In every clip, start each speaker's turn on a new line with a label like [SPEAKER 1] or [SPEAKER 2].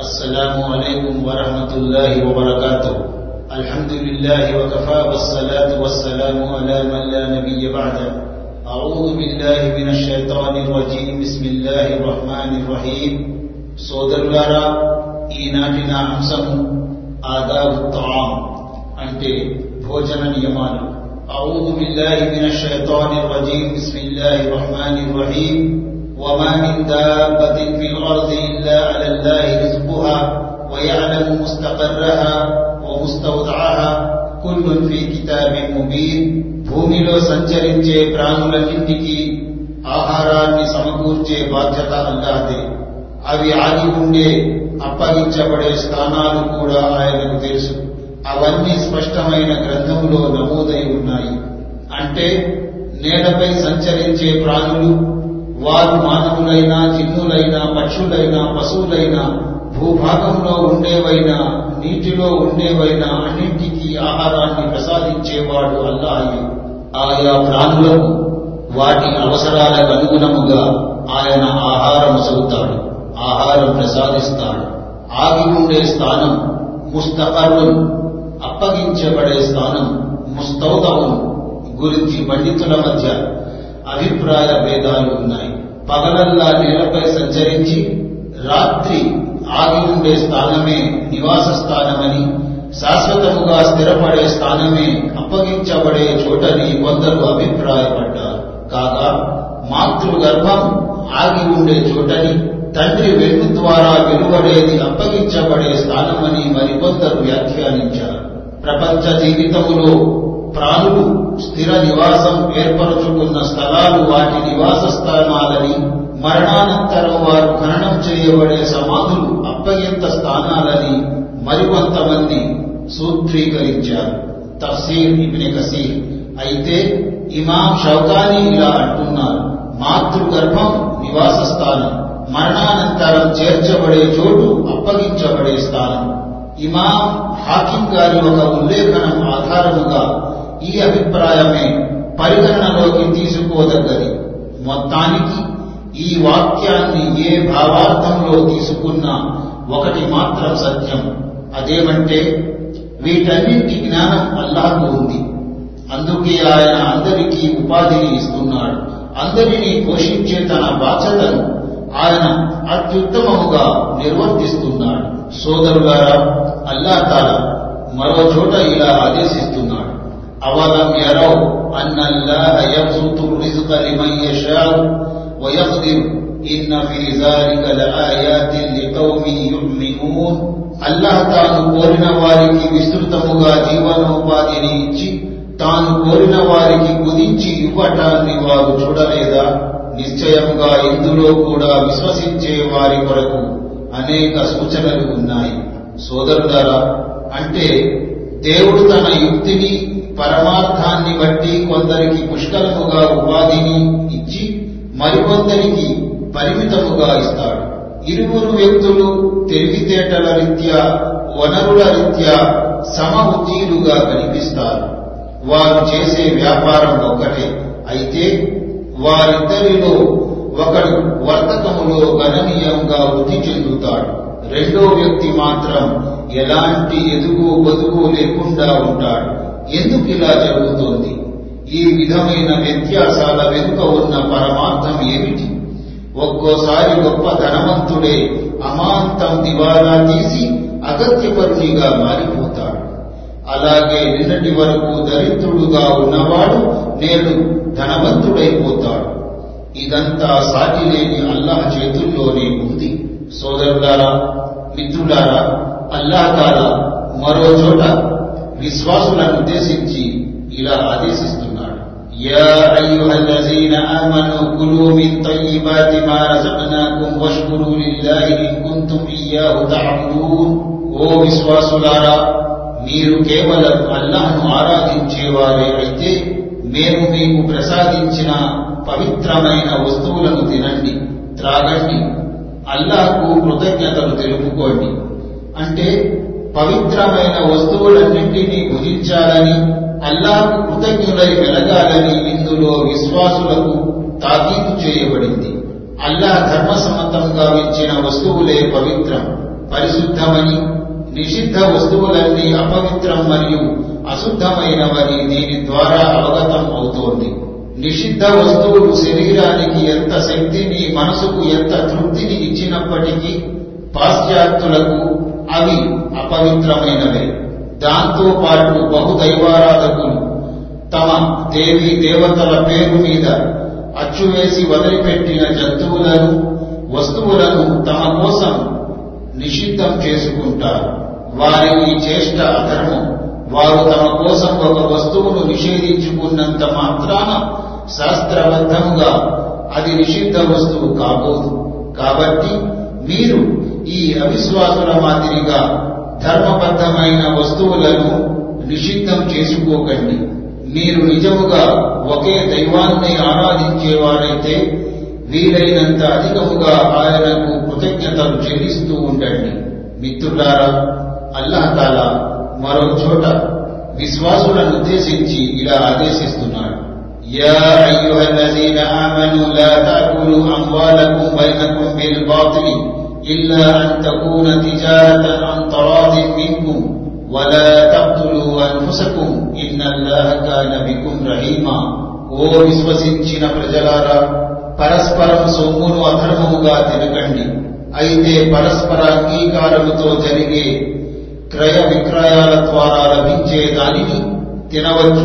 [SPEAKER 1] السلام عليكم ورحمة الله وبركاته الحمد لله وكفى والصلاة والسلام على من لا نبي بعده أعوذ بالله من الشيطان الرجيم بسم الله الرحمن الرحيم సోదరులారా ఈనాటి నా అంశము ఆదాబు తాం అంటే భోజన నియమాలు أعوذ بالله من الشيطان الرجيم بسم الله الرحمن الرحيم وما من دابة في الأرض إلا على الله رزقها ويعلم مستقرها ومستودعها كل في كتاب مبين భూమిలో సంచరించే ప్రాణులన్నింటికీ ఆహారాన్ని సమకూర్చే బాధ్యత అల్లాదే అవి ఆగి ఉండే అప్పగించబడే స్థానాలు కూడా ఆయనకు తెలుసు అవన్నీ స్పష్టమైన గ్రంథంలో నమోదై ఉన్నాయి అంటే నేలపై సంచరించే ప్రాణులు వారు మానవులైనా జిన్నులైనా పక్షులైనా పశువులైనా భూభాగంలో ఉండేవైనా నీటిలో ఉండేవైనా అన్నింటికీ ఆహారాన్ని ప్రసాదించేవాడు అల్లాహే ఆయా ప్రాణులకు వాటి అవసరాలకు అనుగుణముగా ఆయన ఆహారం చదువుతాడు ఆహారం ప్రసాదిస్తాడు. ఆగి ఉండే స్థానం ముస్తకర్రున్ అప్పగించబడే స్థానం ముస్తౌదవున్ గురించి పండితుల మధ్య అభిప్రాయ భేదాలు ఉన్నాయి. పగలల్లా నేలపై సంచరించి రాత్రి ఆగి ఉండే స్థానమే నివాస స్థానమని శాశ్వతముగా స్థిరపడే స్థానమే అప్పగించబడే చోటని కొందరు అభిప్రాయపడ్డారు. కాగా మాతృగర్భం ఆగి ఉండే చోటని తండ్రి వెన్ను ద్వారా వెలువడేది అప్పగించబడే స్థానమని మరికొందరు వ్యాఖ్యానించారు. ప్రపంచ జీవితములో ప్రాణులు స్థిర నివాసం ఏర్పరచుకున్న స్థలాలు వాటి నివాస స్థానాలని మరణానంతరం వారు ఖననం చేయబడే సమాధులు అప్పగింత స్థానాలని మరికొంతమంది సూత్రీకరించారు. తఫ్సీర్ ఇబ్నె కసీర్. అయితే ఇమాం షౌకాని ఇలా అంటున్నారు మాతృగర్భం నివాస స్థానం మరణానంతరం చేర్చబడే చోటు అప్పగించబడే స్థానం. ఇమాం హాకిం గారి ఒక ఉల్లేఖనం ఆధారముగా ఈ అభిప్రాయమే పరిగణనలోకి తీసుకోదగ్గది మొత్తానికి ఈ వాక్యాన్ని ఏ భావార్థంలో తీసుకున్నా ఒకటి మాత్రం సత్యం. అదేమంటే వీటన్నింటి జ్ఞానం అల్లాహకు ఉంది. అందుకే ఆయన అందరికీ ఉపాధిని ఇస్తున్నాడు. అందరినీ పోషించే తన బాధ్యతను ఆయన అత్యుత్తమముగా నిర్వర్తిస్తున్నాడు. సోదరుగారా అల్లా తాల మరో చోట ఇలా ఆదేశిస్తున్నాడు. అవలం أن الله يبسط الرزق لمن يشاء ويقدر إن في ذلك لآيات لقوم يؤمنون. అల్లాహ్ తాను కోరిన వారికి విస్తృతముగా జీవనోపాధిని ఇచ్చి తాను కోరిన వారికి కుదించి ఇవ్వటాన్ని వారు చూడలేదా నిశ్చయంగా ఇందులో కూడా విశ్వసించే వారి కొరకు అనేక సూచనలు ఉన్నాయి. సోదరులారా అంటే దేవుడు తన యుక్తిని పరమార్థాన్ని బట్టి కొందరికి పుష్కలముగా ఉపాధిని ఇచ్చి మరికొందరికి పరిమితముగా ఇస్తాడు. ఇరువురు వ్యక్తులు తెలివితేటల రీత్యా వనరుల రీత్యా సమఉతీలుగా కనిపిస్తారు. వారు చేసే వ్యాపారం ఒక్కటే. అయితే వారిద్దరిలో ఒకడు వర్తకములో గణనీయంగా వృద్ధి చెందుతాడు. రెండో వ్యక్తి మాత్రం ఎలాంటి ఎదుగు బతుకు లేకుండా ఉంటాడు. ఎందుకు ఇలా జరుగుతోంది? ఈ విధమైన వ్యత్యాసాల వెనుక ఉన్న పరమార్థం ఏమిటి? ఒక్కోసారి గొప్ప ధనవంతుడే అమాంతం దివాలా తీసి అగత్యపరునిగా మారిపోతాడు. అలాగే నిన్నటి వరకు దరిద్రుడుగా ఉన్నవాడు నేడు ధనవంతుడైపోతాడు. ఇదంతా సాటి లేని అల్లాహ్ చేతుల్లోనే ఉంది. సోదరులారా మిత్రులారా అల్లాహ్ మరో చోట విశ్వాసులను ఉద్దేశించి ఇలా ఆదేశిస్తున్నాడు. యా అయ్యుహల్లజీన ఆమను కులూ మిన్ తయ్యిబాతి మా రజక్నాకుం వష్కురూ లిల్లాహి ఇన్ కుంతుం ఇయ్యాహు తఅబుదూన్ ఓ విశ్వాసులారా మీరు కేవలం అల్లాహ్ను ఆరాధించేవారే అయితే మేము మీకు ప్రసాదించిన పవిత్రమైన వస్తువులను తినండి త్రాగండి. అల్లాకు కృతజ్ఞతలు తెలుపుకోండి. అంటే పవిత్రమైన వస్తువులన్నింటినీ భుజించాలని అల్లాకు కృతజ్ఞులై వెలగాలని ఇందులో విశ్వాసులకు తాకీదు చేయబడింది. అల్లాహ్ ధర్మసమ్మతంగా ఇచ్చిన వస్తువులే పవిత్రం పరిశుద్ధమని నిషిద్ధ వస్తువులన్నీ అపవిత్రం మరియు అశుద్ధమైనవని దీని ద్వారా అవగతం అవుతోంది. నిషిద్ధ వస్తువులు శరీరానికి ఎంత శక్తిని మనసుకు ఎంత తృప్తిని ఇచ్చినప్పటికీ పాశ్చాత్యులకు అవి అపవిత్రమైనవే. దాంతో పాటు బహుదైవారాధకులు తమ దేవి దేవతల పేరు మీద అచ్చువేసి వదిలిపెట్టిన జంతువులను వస్తువులను తమ కోసం నిషిద్ధం చేసుకుంటారు. వారి ఈ చేష్ట అధర్మం వారు తమ కోసం ఒక వస్తువును నిషేధించుకున్నంత మాత్రాన శాస్త్రబద్ధముగా అది నిషిద్ధ వస్తువు కాబోదు కాబట్టి మీరు ఈ అవిశ్వాసుల మాదిరిగా ధర్మబద్ధమైన వస్తువులను నిషిద్ధం చేసుకోకండి. మీరు నిజముగా ఒకే దైవాన్ని ఆరాధించేవారైతే వీలైనంత అధికముగా ఆయనకు కృతజ్ఞతలు చెల్లిస్తూ ఉండండి. మిత్రులారా అల్లహతాల మరో చోట విశ్వాసులను ఉద్దేశించి ఇలా ఆదేశిస్తున్నాడు. يا أيها الذين آمنوا لا تأكلوا أموالكم بينكم بالباطل إلا أن تكون تجارة عن تراض منكم ولا تقتلوا أنفسكم إن الله كان بكم رحيما ఓ విశ్వసించిన ప్రజలారా పరస్పరం సొమ్మును అధర్మముగా తినకండి అయితే పరస్పర అంగీకారముతో జరిగే క్రయ విక్రయాల ద్వారా లభించే దానిని తినవచ్చు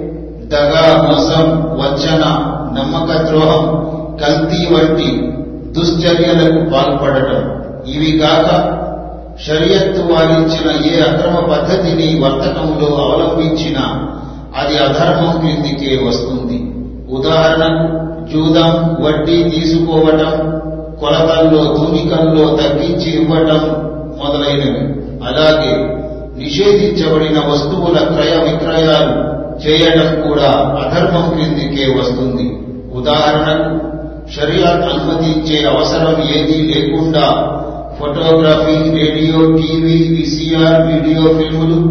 [SPEAKER 1] దగ మోసం వంచన నమ్మక ద్రోహం కల్తీ వంటి దుశ్చర్యలకు పాల్పడటం. ఇవి కాక షరియత్తు వారించిన ఏ అక్రమ పద్ధతిని వర్తకంలో అవలంబించినా అది అధర్మం క్రిందికే వస్తుంది. ఉదాహరణకు జూదం వడ్డీ తీసుకోవటం కొలతల్లో తూనికల్లో తగ్గించి ఇవ్వటం మొదలైనవి. అలాగే నిషేధించబడిన వస్తువుల క్రయ విక్రయాలు చేయడం కూడా అధర్మం క్రిందికే వస్తుంది. ఉదాహరణకు షరియాత్ అనుమతించే అవసరం ఏదీ లేకుండా photography radio TV VCR video ఫిల్ములు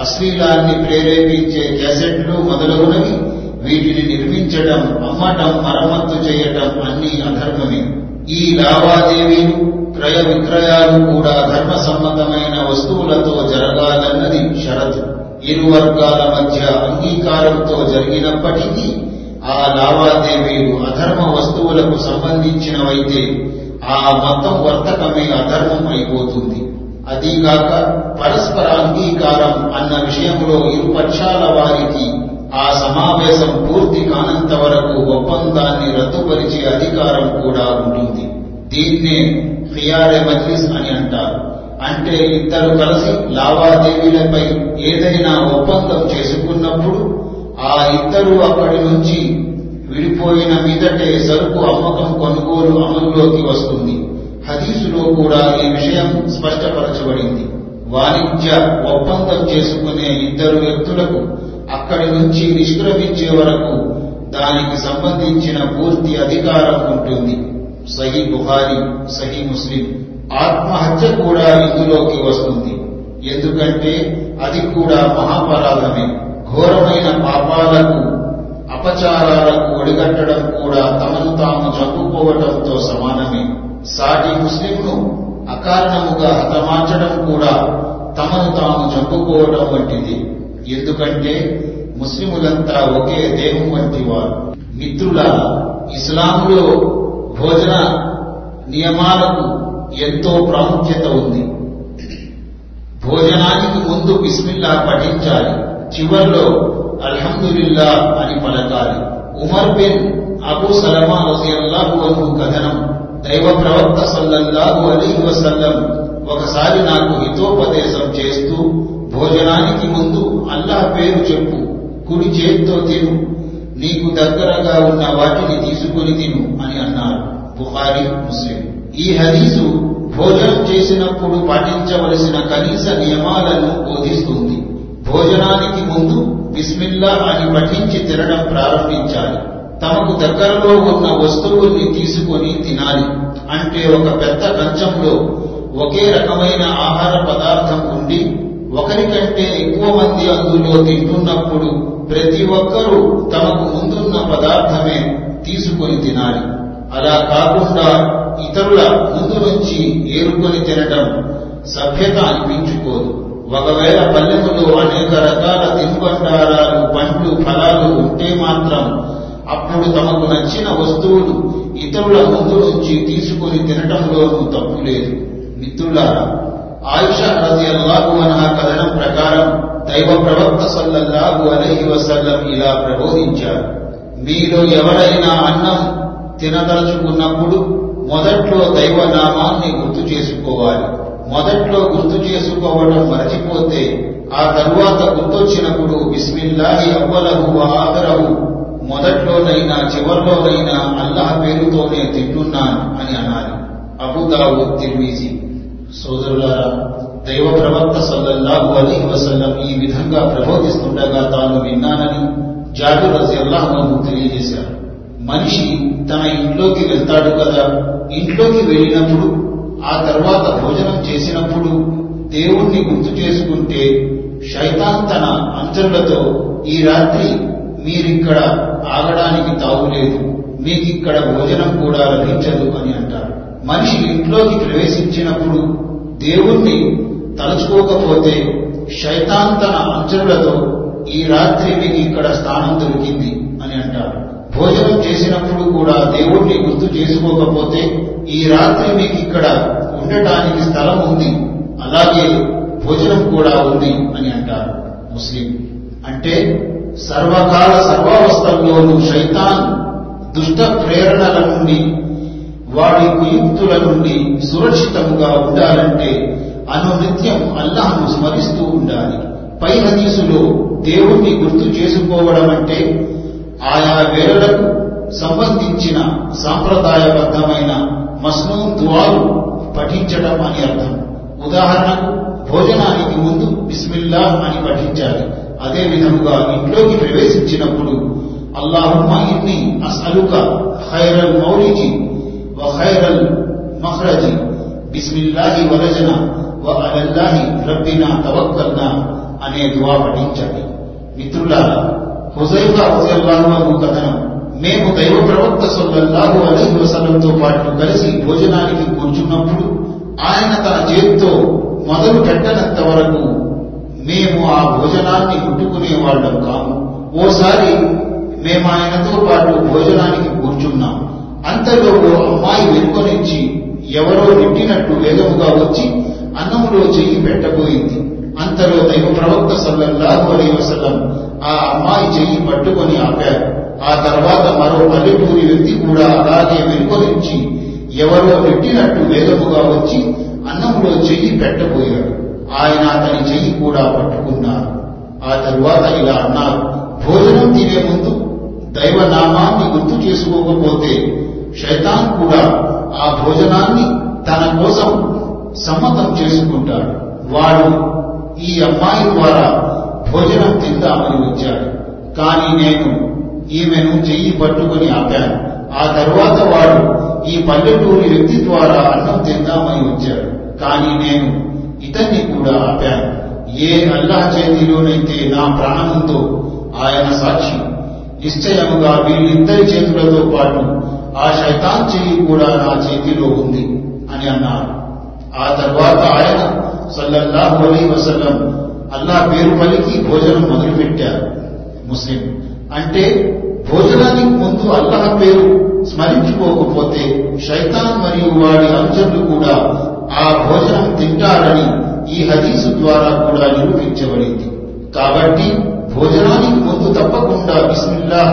[SPEAKER 1] అశ్లీలాన్ని ప్రేరేపించే క్యాసెట్లు మొదలగునవి వీటిని నిర్మించడం అమ్మటం మరమ్మత్తు చేయటం అన్ని అధర్మమే. ఈ లావాదేవీలు క్రయ విక్రయాలు కూడా ధర్మ సమ్మతమైన వస్తువులతో జరగాలన్నది షరతు. ఇరు వర్గాల మధ్య అంగీకారంతో జరిగినప్పటికీ ఆ లావాదేవీలు అధర్మ వస్తువులకు సంబంధించినవైతే ఆ మొత్తం వర్తకమే అధర్మం అయిపోతుంది అదీగాక పరస్పర అంగీకారం అన్న విషయంలో ఇరు పక్షాల వారికి ఆ సమావేశం పూర్తి కానంత వరకు ఒప్పందాన్ని రద్దుపరిచే అధికారం కూడా ఉంటుంది. దీన్నే ఖియారే మజ్లిస్ అని అంటారు. అంటే ఇద్దరు కలిసి లావాదేవీలపై ఏదైనా ఒప్పందం చేసుకున్నప్పుడు ఆ ఇద్దరు అక్కడి నుంచి విడిపోయిన మీదటే సరుకు అమ్మకం కొనుగోలు అమలులోకి వస్తుంది. హదీసులో కూడా ఈ విషయం స్పష్టపరచబడింది. వాణిజ్య ఒప్పందం చేసుకునే ఇద్దరు వ్యక్తులకు అక్కడి నుంచి నిష్క్రమించే వరకు దానికి సంబంధించిన పూర్తి అధికారం ఉంటుంది. సహీ బుహారి సహీ ముస్లిం. ఆత్మహత్య కూడా ఇందులోకి వస్తుంది. ఎందుకంటే అది కూడా మహాపరాధమే. ఘోరమైన పాపాలకు అపచారాలకు ఒడిగట్టడం కూడా తమను తాము చంపుకోవటంతో సమానమే. సాటి ముస్లింను అకారణముగా హతమార్చడం కూడా తమను తాము చంపుకోవటం వంటిది. ఎందుకంటే ముస్లిములంతా ఒకే దేహం వంటి వారు. మిత్రుల ఇస్లాంలో భోజన నియమాలకు ఎంతో ప్రాముఖ్యత ఉంది. భోజనానికి ముందు బిస్మిల్లా పఠించాలి. చివరిలో అల్హందుల్లా అని పలకాలి. ఉమర్ బిన్ అబూ సలమా రజియల్లాహు అన్హు కథనం. దైవ ప్రవక్త సల్లల్లాహు అలీ వసల్లం ఒకసారి నాకు హితోపదేశం చేస్తూ భోజనానికి ముందు అల్లాహ్ పేరు చెప్పు కుడి చేతితో తిను నీకు దగ్గరగా ఉన్న వాటిని తీసుకుని తిను అని అన్నారు. బుహారీ ముస్లిం. ఈ హదీసు భోజనం చేసినప్పుడు పాటించవలసిన కనీస నియమాలను బోధిస్తుంది. భోజనానికి ముందు బిస్మిల్లా అని పఠించి తినడం ప్రారంభించాలి. తమకు దగ్గరలో ఉన్న వస్తువుల్ని తీసుకొని తినాలి. అంటే ఒక పెద్ద కంచంలో ఒకే రకమైన ఆహార పదార్థం ఉండి ఒకరికంటే ఎక్కువ మంది అందులో తింటున్నప్పుడు ప్రతి ఒక్కరూ తమకు ముందున్న పదార్థమే తీసుకొని తినాలి. అలా కాకుండా ఇతరుల ముందు నుంచి ఏరుకొని తినడం సభ్యత అనిపించుకోదు. ఒకవేళ పల్లెములో అనేక రకాల తినుబండారాలు పండ్లు ఫలాలు ఉంటే మాత్రం అప్పుడు తమకు నచ్చిన వస్తువులు ఇతరుల ముందు నుంచి తీసుకొని తినటంలోనూ తప్పు లేదు. మిత్రులారా ఆయుష రజి అల్లాహు అన్హా కథనం ప్రకారం దైవ ప్రవక్త సల్లల్లాహు అలహి వసల్లం ఇలా ప్రబోధించారు. మీలో ఎవరైనా అన్నం తినదలుచుకున్నప్పుడు మొదట్లో దైవనామాన్ని గుర్తు చేసుకోవాలి. మొదట్లో గుర్తు చేసుకోవడం మరచిపోతే ఆ తరువాత గుర్తొచ్చినప్పుడు బిస్మిల్లాహి అవ్వలహు ఆదరవు మొదట్లోనైనా చివరిలోనైనా అల్లాహ్ పేరుతోనే తింటున్నాను అని అనాలి అబుదావు తిర్మీజీ. సోదరులారా దైవ ప్రవక్త సల్లల్లాహు అలీ వసల్లం ఈ విధంగా ప్రబోధిస్తుండగా తాను విన్నానని జాబిర్ రజి తెలియజేశారు. మనిషి తన ఇంట్లోకి వెళ్తాడు కదా. ఇంట్లోకి వెళ్ళినప్పుడు ఆ తర్వాత భోజనం చేసినప్పుడు దేవుణ్ణి గుర్తు చేసుకుంటే శైతాన్ తన అంచరులతో ఈ రాత్రి మీరిక్కడ ఆగడానికి తాగులేదు మీకిక్కడ భోజనం కూడా లభించదు అని అంటారు మనిషి ఇంట్లోకి ప్రవేశించినప్పుడు దేవుణ్ణి తలుచుకోకపోతే శైతాన్ తన అంచరులతో ఈ రాత్రి మీకు ఇక్కడ స్థానం దొరికింది అని అంటాడు. భోజనం చేసినప్పుడు కూడా దేవుణ్ణి గుర్తు చేసుకోకపోతే ఈ రాత్రి మీకు ఇక్కడ ఉండటానికి స్థలం ఉంది. అలాగే భోజనం కూడా ఉంది అని అంటారు ముస్లిం. అంటే సర్వకాల సర్వావస్థల్లోనూ శైతాన్ దుష్ట ప్రేరణల నుండి వాడి కుయుక్తుల నుండి సురక్షితముగా ఉండాలంటే అనునిత్యం అల్లాహను స్మరిస్తూ ఉండాలి. పై హదీసులో దేవుణ్ణి గుర్తు చేసుకోవడం అంటే ఆయా వేళలకు సంబంధించిన సాంప్రదాయబద్ధమైన మస్నూన్ దువాలు పఠించడం అని అర్థం. ఉదాహరణకు భోజనానికి ముందు బిస్మిల్లా అని పఠించాలి. అదే విధముగా ఇంట్లోకి ప్రవేశించినప్పుడు అల్లాహుమ్మ ఇన్ని అసలుక ఖైరల్ మౌలిజి వ ఖైరల్ మహ్రజి బిస్మిల్లాహి వరజన వ అలల్లాహి రబ్బినా తవక్కల్నా అనే దువా పఠించాలి. మిత్రులారా కథనం మేము దైవ ప్రవక్త సల్లల్లాహు అలీ వసలంతో పాటు కలిసి భోజనానికి కూర్చున్నప్పుడు ఆయన తన చేతితో మొదలు పెట్టనంత వరకు మేము ఆ భోజనాన్ని ముట్టుకునే వాళ్ళం కాము. ఓసారి మేము ఆయనతో పాటు భోజనానికి కూర్చున్నాం. అంతలో ఓ అమ్మాయి వెనుకొనిచ్చి ఎవరో నెట్టినట్టు వేగముగా వచ్చి అన్నములో చెయ్యి పెట్టబోయింది. అంతలో దైవ ప్రవక్త సల్లల్లాహు అలీ వసలం ఆ అమ్మాయి చెయ్యి పట్టుకొని ఆపారు. ఆ తర్వాత మరో పల్లెటూరి వ్యక్తి కూడా అలాగే వెనుకొనిచ్చి ఎవరో నెట్టినట్టు వేగముగా వచ్చి అన్నంలో చెయ్యి పెట్టబోయాడు. ఆయన అతని చెయ్యి కూడా పట్టుకున్నారు. ఆ తరువాత ఇలా అన్నారు భోజనం తినే ముందు దైవ నామాన్ని గుర్తు చేసుకోకపోతే శైతాన్ కూడా ఆ భోజనాన్ని తన కోసం సమ్మతం చేసుకుంటాడు. వాడు ఈ అమ్మాయి ద్వారా భోజనం తిందామని వచ్చాడు. కానీ నేను ఈమెను చెయ్యి పట్టుకుని ఆపాను. ఆ తరువాత వాడు ఈ పల్లెటూరి వ్యక్తి ద్వారా అన్నం తిందామని వచ్చాడు. కానీ నేను ఇతన్ని కూడా ఆపాను. ఏ అల్లాహ్ చేతిలోనైతే నా ప్రాణంతో ఆయన సాక్షి. నిశ్చయముగా వీళ్ళిద్దరి చేతులతో పాటు ఆ శైతాన్ చెయ్యి కూడా నా చేతిలో ఉంది అని అన్నారు. ఆ తర్వాత ఆయన సల్లల్లాహు అలీ వసల్లం అల్లా పేరు పలికి భోజనం మొదలుపెట్టారు ముస్లిం. అంటే భోజనానికి ముందు అల్లాహ్ పేరు స్మరించుకోకపోతే శైతాన్ మరియు వాడి అంచర్లు కూడా ఆ భోజనం తింటారని ఈ హదీసు ద్వారా కూడా నిరూపించబడింది. కాబట్టి భోజనానికి ముందు తప్పకుండా బిస్మిల్లా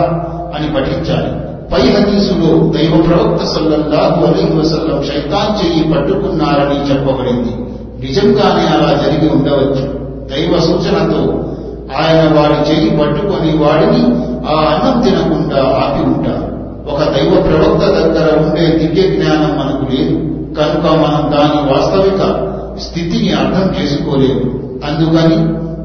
[SPEAKER 1] అని పఠించాలి. పై హదీసులో దైవ ప్రవక్త సల్లల్లాహు అలీ వసల్లం శైతాన్ చెయ్యి పట్టుకున్నారని చెప్పబడింది. నిజంగానే అలా జరిగి ఉండవచ్చు. దైవ సూచనతో ఆయన వాడి చేయి పట్టుకొని వాడిని ఆ అన్నం తినకుండా ఆపి ఉంటారు ఒక దైవ ప్రవక్త దగ్గర ఉండే దివ్య జ్ఞానం మనకు లేదు. కనుక మనం దాని వాస్తవిక స్థితిని అర్థం చేసుకోలేము. అందుకని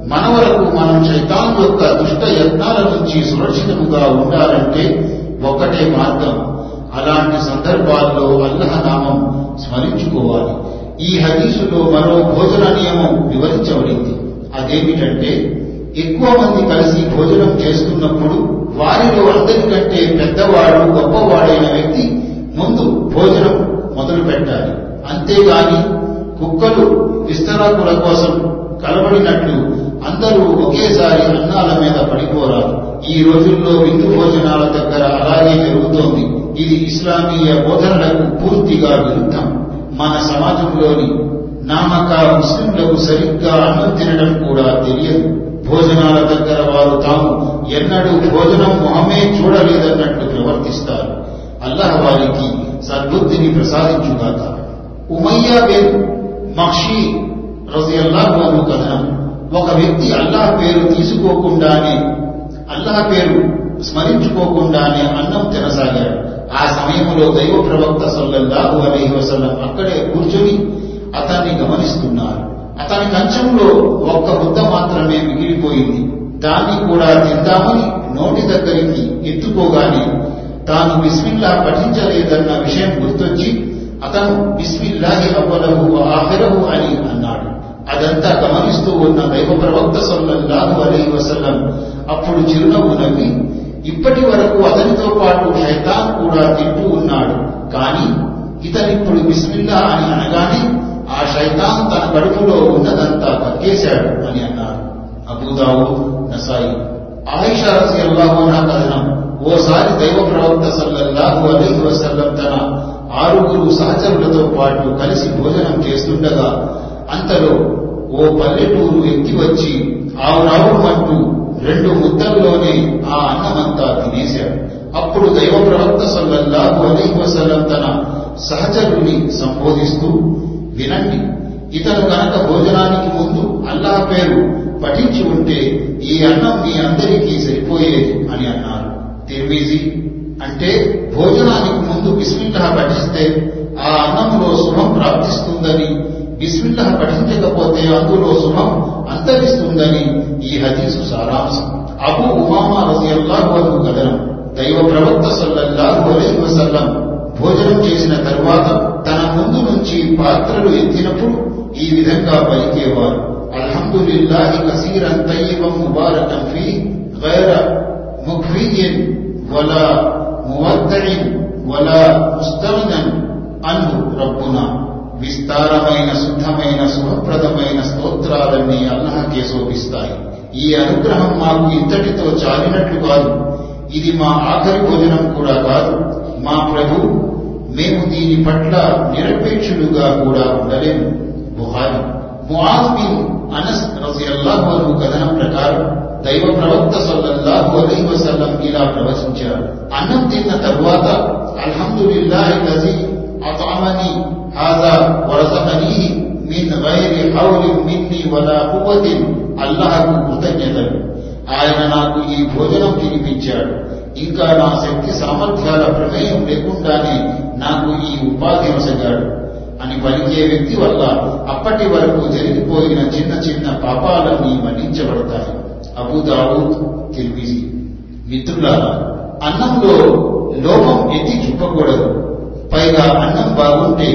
[SPEAKER 1] మన వరకు మనం చైతాన్ యొక్క దుష్ట యత్నాల నుంచి సురక్షితముగా ఉండాలంటే ఒక్కటే మార్గం. అలాంటి సందర్భాల్లో అల్లహనామం స్మరించుకోవాలి. ఈ హదీసులో మరో భోజన నియమం వివరించబడింది. అదేమిటంటే ఎక్కువ మంది కలిసి భోజనం చేస్తున్నప్పుడు వారిలో అందరికంటే పెద్దవాడు గొప్పవాడైన వ్యక్తి ముందు భోజనం మొదలు పెట్టాలి. అంతేగాని కుక్కలు విస్తరాకుల కోసం కలబడినట్లు అందరూ ఒకేసారి అన్నాల మీద పడిపోరారు ఈ రోజుల్లో విందు భోజనాల దగ్గర అలాగే జరుగుతోంది. ఇది ఇస్లామీయ బోధనలకు పూర్తిగా విరుద్ధం. మన సమాజంలోని నామక ముస్లింలకు సరిగ్గా అన్నం తినడం కూడా తెలియదు. భోజనాల దగ్గర వారు తాము ఎన్నడూ భోజనం మొహమే చూడలేదన్నట్లు ప్రవర్తిస్తారు. అల్లహ వారికి సద్బుద్ధిని ప్రసాదించుగాక. ఉమయ్యా బిన్ మక్షి రజియల్లాహు అను కథనం. ఒక వ్యక్తి అల్లాహ్ పేరు తీసుకోకుండానే అల్లాహ్ పేరు స్మరించుకోకుండానే అన్నం తినసాగాడు. ఆ సమయంలో దైవ ప్రవక్త సల్లల్లాహు అలైహి వసల్లం అక్కడే కూర్చొని అతన్ని గమనిస్తున్నారు. అతని కంచంలో ఒక్క ముద్ద మాత్రమే మిగిలిపోయింది. దాన్ని కూడా తిందామని నోటి దగ్గరికి ఎత్తుకోగానే తాను బిస్మిల్లా పఠించలేదన్న విషయం గుర్తొచ్చి అతను బిస్మిల్లాహి అవ్వలహు ఆఖిరహు అని అన్నాడు. అదంతా గమనిస్తూ ఉన్న దైవ ప్రవక్త సల్లల్లాహు అలైహి వసల్లం అప్పుడు చిరునవ్వు నవ్వి ఇప్పటి వరకు అతనితో పాటు షైతాన్ కూడా తింటూ ఉన్నాడు. కానీ ఇతనిప్పుడు బిస్మిల్లా అని అనగానే ఆ శైతాన్ తన కడుపులో ఉన్నదంతా కక్కేశాడు అని అన్నారు. అబూదావు నసాయి. ఆయిషా రజియల్లాహు అన్హా కథనం. ఓసారి దైవ ప్రవక్త సల్లల్లాహు అలైహి వసల్లం తన ఆరుగురు సహచరులతో పాటు కలిసి భోజనం చేస్తుండగా అంతలో ఓ పల్లెటూరు ఎక్కి వచ్చి ఆవురావుమంటూ రెండు ముద్దల్లోనే ఆ అన్నమంతా తినేశాడు. అప్పుడు దైవ ప్రవక్త సల్లల్లాహు అలీ వసలం తన సహచరుని సంబోధిస్తూ వినండి ఇతను కనుక భోజనానికి ముందు అల్లాహ్ పేరు పఠించి ఉంటే ఈ అన్నం మీ అందరికీ సరిపోయేది అని అన్నారు. తిరువీజీ అంటే భోజనానికి ముందు బిస్మిల్లా పఠిస్తే ఆ అన్నంలో శుభం ప్రాప్తిస్తుందని బిస్మిల్లా పఠించకపోతే అందులో శుభం అంతరిస్తుందని ఈ హదీసు సారాంశం. అబు ఉమామా రజియల్లాహు అన్హు కథనం. దైవ ప్రవక్త సల్లల్లాహు అలైహి వసల్లం భోజనం చేసిన తరువాత తన ముందు నుంచి పాత్రలు ఎత్తినప్పుడు ఈ విధంగా పలికేవారు. అల్హమ్దులిల్లాహి కసీరన్ తయ్యిబం ముబారకం ఫీ గైర ముఖ్వీయన్ వలా మువద్దయిన్ వలా ముస్తమినన్ అన్హు రబ్బునా. విస్తారమైన శుద్ధమైన శుభప్రదమైన స్తోత్రాలన్నీ అల్లహకే శోభిస్తాయి. ఈ అనుగ్రహం మాకు ఇంతటితో చాలినట్లు కాదు. ఇది మా ఆఖరి భోజనం కూడా కాదు. మా ప్రభు మేము దీని పట్ల నిరపేక్షులుగా కూడా ఉండలేము. బుహారి ముఆజ్ అనస్ రజియల్లాహు కథనం ప్రకారం దైవ ప్రవక్త సల్లల్లాహు అలైహి వసల్లం ఇలా ప్రవచించారు. అన్నం తిన్న తరువాత అల్హమ్దులిల్లాహి లజీ أطعمني هذا వరసకనీహి من غير حول مني ولا قوة. అల్లాహకు కృతజ్ఞతలు ఆయన నాకు ఈ భోజనం తినిపించాడు. ఇంకా నా శక్తి సామర్థ్యాల ప్రమేయం లేకుండానే నాకు ఈ ఉపాధి వసగాడు. అని పలికే వ్యక్తి వల్ల అప్పటి వరకు జరిగిపోయిన చిన్న చిన్న పాపాలన్నీ మన్నించబడతాయి. అబుదావుద్ తిర్మిజీ. మిత్రుల అన్నంలో లోపం ఎత్తి చూపకూడదు పైగా అన్నం బాగుంటే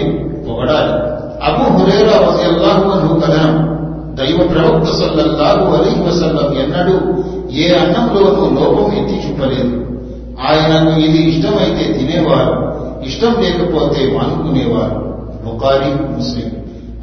[SPEAKER 1] పొగడాలి. అబు హురేరా రజియల్లాహు అన్హు కథనం దైవ ప్రవక్త సల్లల్లాహు అలీ వసల్లం ఎన్నడూ ఏ అన్నంలోనూ లోపం ఎత్తి చూపలేదు. ఆయనకు ఇది ఇష్టమైతే తినేవారు ఇష్టం లేకపోతే మానుకునేవారు. బుకారి ముస్లిం.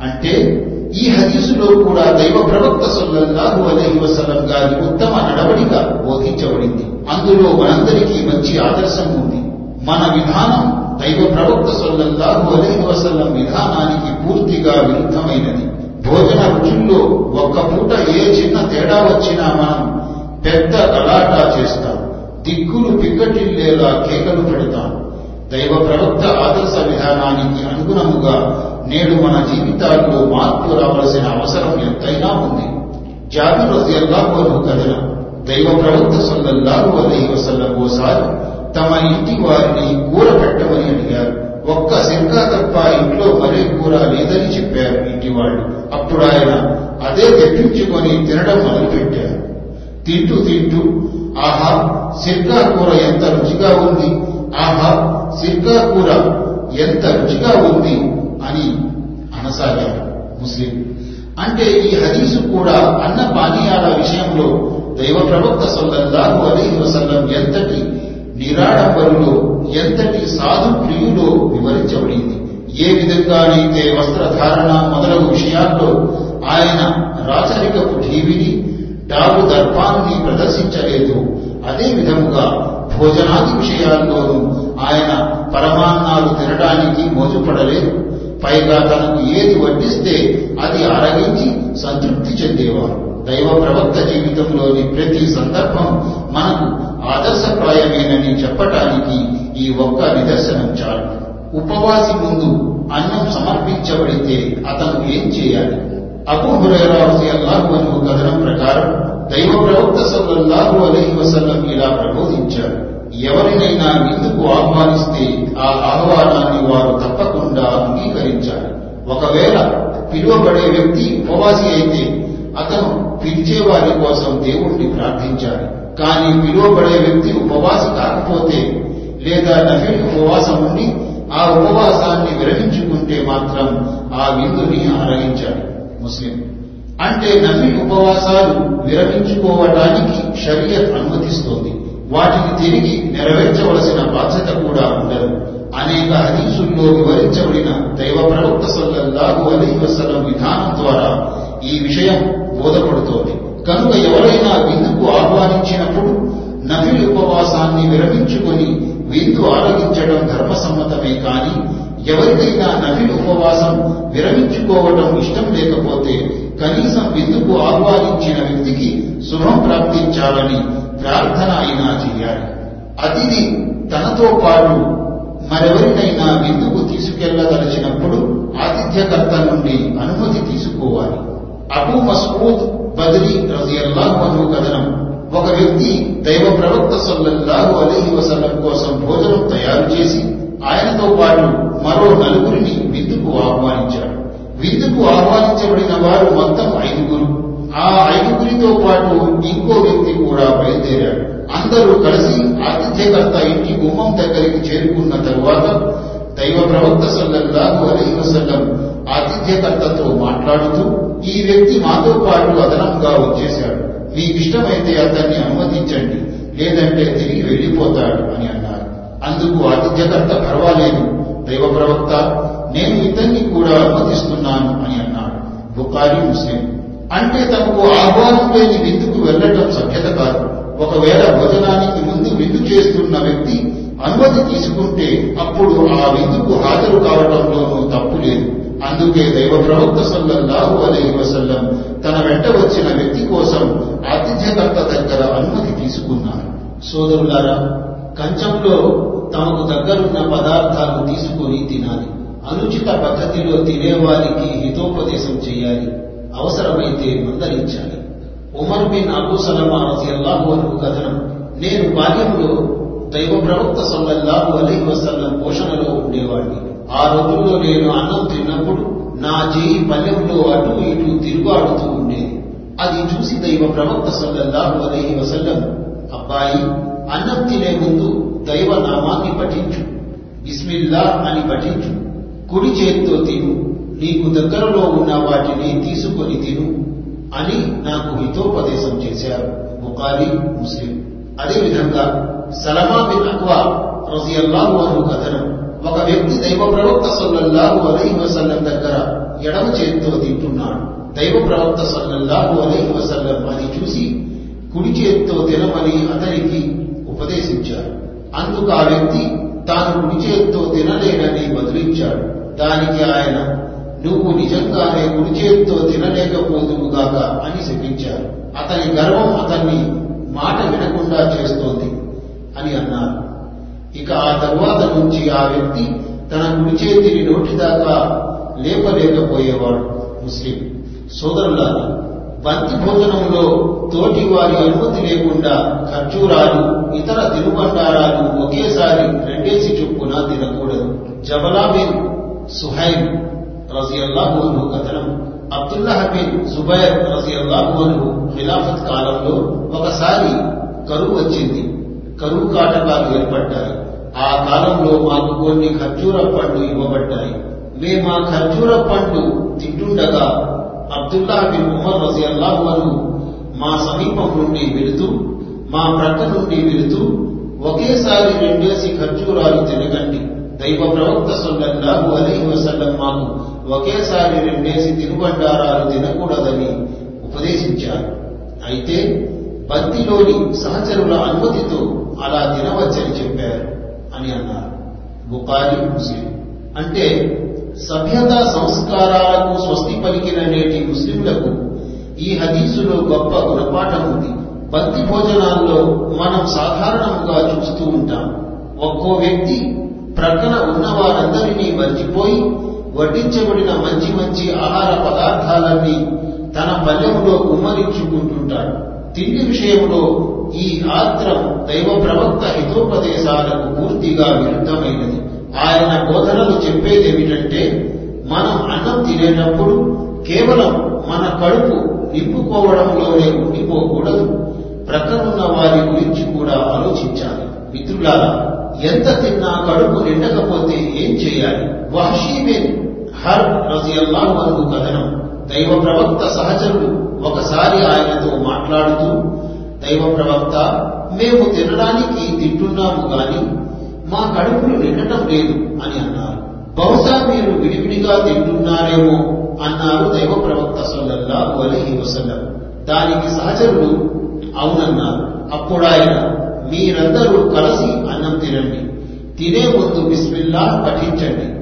[SPEAKER 1] అంటే ఈ హదీసులో కూడా దైవ ప్రవక్త సొల్లల్లాహు అలైహి వసలం గారి ఉత్తమ నడవడిక బోధించబడింది. అందులో మనందరికీ మంచి ఆదర్శం ఉంది. మన విధానం దైవ ప్రవక్త సల్లల్లాహు అలైహి వసల్లం విధానానికి పూర్తిగా విరుద్ధమైనది. భోజన రుచుల్లో ఒక్క పూట ఏ చిన్న తేడా వచ్చినా మనం పెద్ద గలాటా చేస్తాం. దిక్కులు పిక్కటిల్లేలా కేకలు పెడతాం. దైవ ప్రవక్త ఆదర్శ విధానానికి అనుగుణముగా నేడు మన జీవితాల్లో మార్పు రావలసిన అవసరం ఎంతైనా ఉంది. జాబిర్ రజియల్లాహు అన్హు కథనం. దైవ ప్రవక్త సల్లల్లాహు అలైహి వసల్లం ఓసారి తమ ఇంటి వారిని కూర పెట్టమని అడిగారు. ఒక్క సిర్కా తప్ప ఇంట్లో మరే కూర లేదని చెప్పారు ఇంటి వాళ్ళు. అప్పుడు ఆయన అదే తెప్పించుకొని తినడం మొదలుపెట్టారు. తింటూ తింటూ ఆహా సిర్కా కూర ఎంత రుచిగా ఉంది. ఆహా సిర్కా కూర ఎంత రుచిగా ఉంది అని అనసాగారు ముస్లిం. అంటే ఈ హదీసు కూడా అన్న పానీయాల విషయంలో దైవ ప్రవక్త సల్లల్లాహు అలీ వసల్లం ఎంతటి నిరాడంబరులో ఎంతటి సాధు ప్రియులో వివరించబడింది? ఏ విధంగానైతే వస్త్రధారణ మొదలగు విషయాల్లో ఆయన రాచరికపు ఢీవిని డాబు దర్పాన్ని ప్రదర్శించలేదు అదే విధముగా భోజనాది విషయాల్లోనూ ఆయన పరమాన్నాలు తినడానికి మోజుపడలేదు. పైగా తనకు ఏది వడ్డిస్తే అది ఆరగించి సంతృప్తి చెందేవారు. దైవ ప్రవక్త జీవితంలోని ప్రతి సందర్భం మనకు ఆదర్శప్రాయమేనని చెప్పటానికి ఈ ఒక్క నిదర్శనం చాలు. ఉపవాసి ముందు అన్నం సమర్పించబడితే అతను ఏం చేయాలి? అబూ అల్లాహు అను కథనం ప్రకారం దైవ ప్రవక్త సల్లల్లాహు అలహి వసల్లం ఇలా ప్రబోధించారు ఎవరినైనా విందుకు ఆహ్వానిస్తే ఆ ఆహ్వానాన్ని వారు తప్పకుండా అంగీకరించాలి. ఒకవేళ పిలువబడే వ్యక్తి ఉపవాసి అయితే అతను పిలిచే వారి కోసం దేవుణ్ణి ప్రార్థించాలి. కానీ పిలువబడే వ్యక్తి ఉపవాస కాకపోతే లేదా నఫిల్ ఉపవాసం ఉండి ఆ ఉపవాసాన్ని విరమించుకుంటే మాత్రం ఆ విందుని ఆరగించాడు ముస్లిం. అంటే నఫిల్ ఉపవాసాలు విరమించుకోవటానికి షరియత్ అనుమతిస్తోంది. వాటిని తిరిగి నెరవేర్చవలసిన బాధ్యత కూడా ఉండదు. అనేక హదీసుల్లో వివరించబడిన దైవ ప్రవక్త సల్లల్లాహు అలీ వసలం విధానం ద్వారా ఈ విషయం బోధపడుతోంది. కనుక ఎవరైనా విందుకు ఆహ్వానించినప్పుడు నఫిల్ ఉపవాసాన్ని విరమించుకొని విందు ఆరగించడం ధర్మసమ్మతమే కాని ఎవరికైనా నఫిల్ ఉపవాసం విరమించుకోవడం ఇష్టం లేకపోతే కనీసం విందుకు ఆహ్వానించిన వ్యక్తికి శుభం ప్రాప్తించాలని ప్రార్థన అయినా చేయాలి. అతిథి తనతో పాటు మరెవరినైనా విందుకు తీసుకెళ్ళదలిచినప్పుడు ఆతిథ్యకర్త నుండి అనుమతి తీసుకోవాలి. అబూ మసూద్ బదిలీ రజియల్లాహు అను కథనం. ఒక వ్యక్తి దైవ ప్రవక్త సల్లల్లాహు అలీహి వసల్లం కోసం భోజనం తయారు చేసి ఆయనతో పాటు మరో నలుగురిని విందుకు ఆహ్వానించాడు. విందుకు ఆహ్వానించబడిన వారు మొత్తం ఐదుగురు. ఆ ఐదుగురితో పాటు ఇంకో వ్యక్తి కూడా బయలుదేరాడు. అందరూ కలిసి ఆతిథ్యకర్త ఇంటి గుమ్మం దగ్గరికి చేరుకున్న తరువాత దైవ ప్రవక్త సల్లల్లాహు అలీహి వసల్లం ఆతిథ్యకర్తతో మాట్లాడుతూ ఈ వ్యక్తి మాతో పాటు అదనంగా వచ్చేశాడు. మీకిష్టమైతే అతన్ని అనుమతించండి. లేదంటే తిరిగి వెళ్ళిపోతాడు అని అన్నారు. అందుకు ఆతిథ్యకర్త పర్వాలేదు. దైవ ప్రవక్త నేను ఇతన్ని కూడా అనుమతిస్తున్నాను అని అన్నాడు బుకారి ముస్లిం. అంటే తమకు ఆహ్వానం లేని విందుకు వెళ్ళటం సభ్యత కాదు. ఒకవేళ భోజనానికి ముందు విందు చేస్తున్న వ్యక్తి అనుమతి తీసుకుంటే అప్పుడు ఆ విందుకు హాజరు కావటంలోనూ తప్పు లేదు. అందుకే దైవ ప్రవక్త సల్లల్లాహు అలైహి వసల్లం తన వెంట వచ్చిన వ్యక్తి కోసం ఆతిథ్యకర్త దగ్గర అనుమతి తీసుకున్నారు. సోదరులారా కంచంలో తమకు దగ్గరున్న పదార్థాలు తీసుకుని తినాలి. అనుచిత పద్ధతిలో తినేవారికి హితోపదేశం చేయాలి. అవసరమైతే మందలించాలి. ఉమర్ బిన్ అబూ సలమా రజియల్లాహు అను కథనం నేను బాల్యంలో దైవ ప్రవక్త సల్లల్లాహు అలైహి వసల్లం పోషణలో ఉండేవాడిని. ఆ రోజుల్లో నేను అన్నం తిన్నప్పుడు నా చేయి పల్లెంలో అటు ఇటు తిరుగాడుతూ ఉండేది. అది చూసి దైవ ప్రవక్త సల్లల్లాహు అలైహి వసల్లం అబ్బాయి అన్నం తినే ముందు దైవ నామాన్ని పఠించు. బిస్మిల్లా అని పఠించు. కుడి చేతితో తిను. నీకు దగ్గరలో ఉన్న వాటిని తీసుకొని తిను అని నాకు హితోపదేశం చేశారు బుకారి ముస్లిం. అదేవిధంగా సలమా బిన్ అక్వా రజియల్లాహు అను కథనం ఒక వ్యక్తి దైవ ప్రవక్త సల్లల్లాహు అలైహి వసల్లం దగ్గర ఎడమ చేతితో తింటున్నాడు. దైవ ప్రవక్త సల్లల్లాహు అలైహి వసల్లం అని చూసి కుడి చేతితో తినమని అతనికి ఉపదేశించారు అందుకు ఆ వ్యక్తి తాను కుడి చేతితో తినలేనని బదులించాడు. దానికి ఆయన నువ్వు నిజంగానే కుడి చేతితో తినలేకపోదువుగాక అని శపించారు. అతని గర్వం అతన్ని మాట వినకుండా చేస్తోంది అని అన్నారు. ఇక ఆ తరువాత నుంచి ఆ వ్యక్తి తన కుడి చేతిని నోటిదాకా లేపలేకపోయేవాడు ముస్లిం సోదరులారా బంతి భోజనంలో తోటి వారి అనుమతి లేకుండా ఖర్జూరాలు ఇతర తినుబండారాలు ఒకేసారి రెండేసి చొప్పున తినకూడదు. జబలాబిన్ బిన్ రజియల్లాహోను కథనం అబ్దుల్లాహ్ బిన్ జుబైర్ రజియల్లాహోను ఖిలాఫత్ కాలంలో ఒకసారి కరువు వచ్చింది. కరువు కాటకాలు ఏర్పడ్డాయి. ఆ కాలంలో మాకు కొన్ని ఖర్జూర పండ్లు ఇవ్వబడ్డాయి. మేము ఆ ఖర్జూర పండ్లు తింటుండగా అబ్దుల్లా బిన్ ఉమర్ రజియల్లాహు అన్హు మా సమీపం నుండి వెళుతూ మా ప్రక్క నుండి వెళుతూ ఒకేసారి రెండేసి ఖర్జూరాలు తినకండి. దైవ ప్రవక్త సొల్లల్లాహు అలైహి వసల్లం మాకు ఒకేసారి రెండేసి తినుబండారాలు తినకూడదని ఉపదేశించారు. అయితే బంతిలోని సహచరుల అనుమతితో అలా తినవచ్చని చెప్పారు. అని అన్నారు. బుకారి ముస్లిం. అంటే సభ్యత సంస్కారాలకు స్వస్తి పలికిన నేటి ముస్లింలకు ఈ హదీసులో గొప్ప గుణపాఠం ఉంది. భక్తి భోజనాల్లో మనం సాధారణంగా చూస్తూ ఉంటాం. ఒక్కో వ్యక్తి ప్రక్కన ఉన్న వారందరినీ మర్చిపోయి వడ్డించబడిన మంచి మంచి ఆహార పదార్థాలన్నీ తన పల్లెములో కుమ్మరించుకుంటుంటాడు. తిండి విషయంలో ఈ ఆత్రం దైవ ప్రవక్త హితోపదేశాలకు పూర్తిగా విరుద్ధమైనది. ఆయన బోధనలు చెప్పేదేమిటంటే మనం అన్నం తినేటప్పుడు కేవలం మన కడుపు నింపుకోవడంలోనే ఉండిపోకూడదు. ప్రక్కనున్న వారి గురించి కూడా ఆలోచించాలి. మిత్రులారా ఎంత తిన్నా కడుపు నిండకపోతే ఏం చేయాలి? వహషీబిన్ హర్ రజియల్లాహు అన్హు కథనం. దైవ ప్రవక్త సహచరుడు ఒకసారి ఆయనతో మాట్లాడుతూ దైవ ప్రవక్త మేము తినడానికి తింటున్నాము గాని మా కడుపులు నిండటం లేదు అని అన్నారు. బహుశా మీరు విడివిడిగా తింటున్నారేమో అన్నారు దైవ ప్రవక్త సొల్లల్లా అలైహి వసల్లం. దానికి సహచరుడు అవునన్నారు. అప్పుడు ఆయన మీరందరూ కలిసి అన్నం తినండి. తినే ముందు బిస్మిల్లా పఠించండి.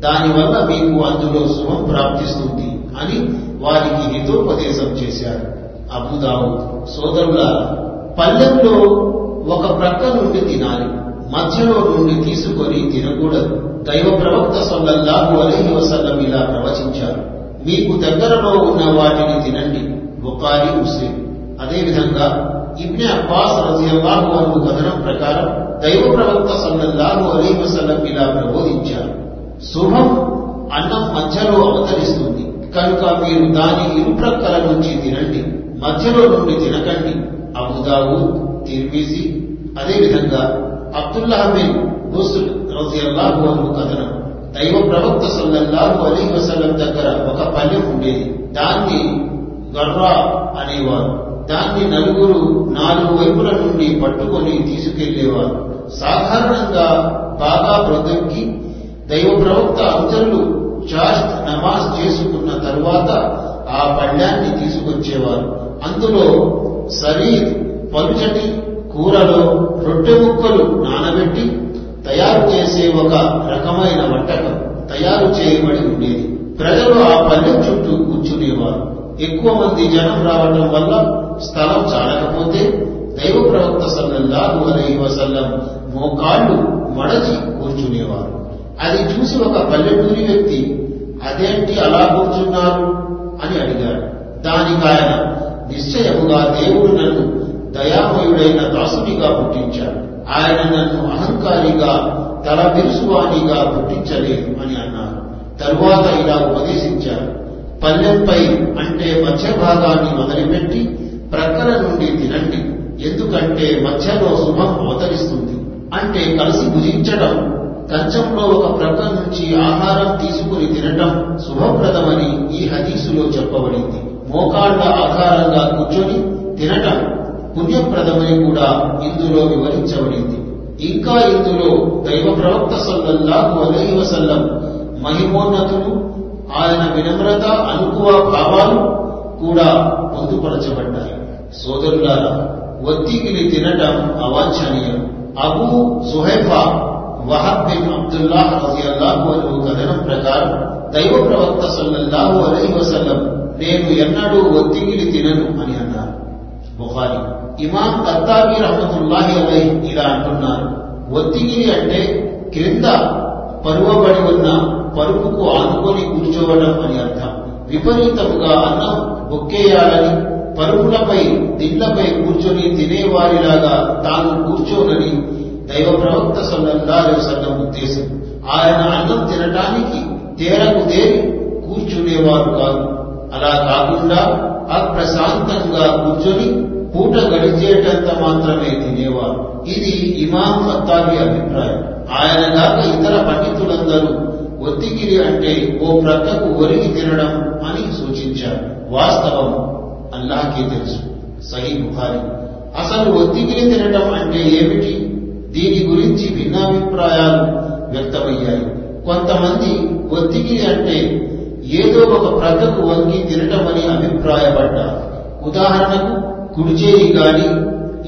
[SPEAKER 1] దానివల్ల మీకు అందులో శుభం ప్రాప్తిస్తుంది అని వారికి హితోపదేశం చేశారు. అబుదావు సోదరుల పల్లెంలో ఒక ప్రక్క నుండి తినాలి మధ్యలో నుండి తీసుకొని తినకూడదు. దైవ ప్రవక్త సొల్లల్లాహు అలహి వసల్లం ఇలా ప్రవచించారు. మీకు దగ్గరలో ఉన్న వాటిని తినండి బుకారి ముస్లిం. అదేవిధంగా ఇబ్నె అబ్బాస్ రజియల్లాహు అను కథనం ప్రకారం దైవ ప్రవక్త సల్లల్లాహు అలీ వసల్లం ఇలా ప్రబోధించారు. శుభం అన్నం మధ్యలో అవతరిస్తుంది కనుక మీరు దాని ఇరుప్రక్కల నుంచి తినండి. మధ్యలో నుండి తినకండి. అబుదావు తిర్మిజి అదేవిధంగా అబ్దుల్లా బిన్ బుసుల్ రజియల్లాహు అను కథనం దైవ ప్రవక్త సల్లల్లాహు అలీ వసల్లం దగ్గర ఒక పల్లెం ఉండేది. దాన్ని గర్రా అనేవారు. దాన్ని నలుగురు నాలుగు వైపుల నుండి పట్టుకొని తీసుకెళ్ళేవారు. సాధారణంగా బాగా బ్రతుక్కి దైవ ప్రవక్త అందరూ చాష్ట్ నమాజ్ చేసుకున్న తరువాత ఆ పళ్ళ్యాన్ని తీసుకొచ్చేవారు. అందులో సరీర్ పలుచటి కూరలో రొట్టె ముక్కలు నానబెట్టి తయారు చేసే ఒక రకమైన వంటకం తయారు చేయబడి ఉండేది. ప్రజలు ఆ పల్లె చుట్టూ కూర్చునేవారు. ఎక్కువ మంది జనం రావటం వల్ల స్థలం చాలకపోతే దైవ ప్రవక్త సల్లల్లాహు అలైహి వసల్లం మోకాళ్ళు మడచి కూర్చునేవారు. అది చూసి ఒక పల్లెటూరి వ్యక్తి అదేంటి అలా కూర్చున్నారు? అని అడిగాడు. దానికి ఆయన నిశ్చయముగా దేవుడు నన్ను దయామయుడైన దాసునిగా పుట్టించాడు. ఆయన నన్ను అహంకారిగా తల బిరుసువానిగా పుట్టించలేదు అని అన్నారు. తరువాత ఇలా ఉపదేశించారు. పల్లెంపై అంటే మధ్య భాగాన్ని మొదలుపెట్టి ప్రక్కల నుండి తినండి. ఎందుకంటే మధ్యలో శుభం అవతరిస్తుంది. అంటే కలిసి భుజించడం కంచంలో ఒక ప్రక్క నుంచి ఆహారం తీసుకుని తినటం శుభప్రదమని ఈ హదీసులో చెప్పబడింది. మోకాళ్ళ ఆధారంగా కూర్చొని తినటం పుణ్యప్రదమని కూడా ఇందులో వివరించబడింది. ఇంకా ఇందులో దైవ ప్రవక్త సల్లల్లాహు అలైహి వసల్లం మహిమోన్నతులు ఆయన వినమ్రత అనుకువ భావాలు కూడా పొందుపరచబడ్డాయి. సోదరులారా ఒత్తికిని తినటం అవాంఛనీయం. Abu Suhaifa Wahb bin Abdullah రజియల్లాహు అన్హు కథనం ప్రకారం దైవ ప్రవక్త సల్లల్లాహు అలైహి వసల్లం నేను ఎన్నడూ ఒత్తిగిలి తినను అని అన్నారు. బుహారి ఇమాం కత్తాబి రహమతుల్లాహి అలై ఇలా అంటున్నారు. ఒత్తిగిరి అంటే క్రింద పరువబడి ఉన్న పరుపుకు ఆనుకొని కూర్చోవడం అని అర్థం. విపరీతముగా అన్నం బొక్కేయాలని పరుపులపై దిండ్లపై కూర్చొని తినేవారిలాగా తాను కూర్చోనని దైవ ప్రవక్త సల్లల్లాహు సల్లం ఉద్దేశం. ఆయన అన్నం తినటానికి తేరకు తేరి కూర్చునేవారు కాదు. అలా కాకుండా అప్రశాంతంగా కూర్చొని పూట గడిచేటంత మాత్రమే తినేవారు. ఇది ఇమాం ఖత్తాబి అభిప్రాయం. ఆయన దాకా ఇతర పండితులందరూ ఒత్తిగిరి అంటే ఓ ప్రక్కకు ఒరిగి తినడం అని సూచించారు. వాస్తవం అల్లాహకే తెలుసు. సహీ బుఖారి. అసలు ఒత్తిగిరి తినడం అంటే ఏమిటి? దీని గురించి భిన్నాభిప్రాయాలు వ్యక్తమయ్యాయి. కొంతమంది ఒత్తిగిరి అంటే ఏదో ఒక ప్రక్కకు వంగి తినటమని అభిప్రాయపడ్డారు. ఉదాహరణకు కుడి చేయి గాని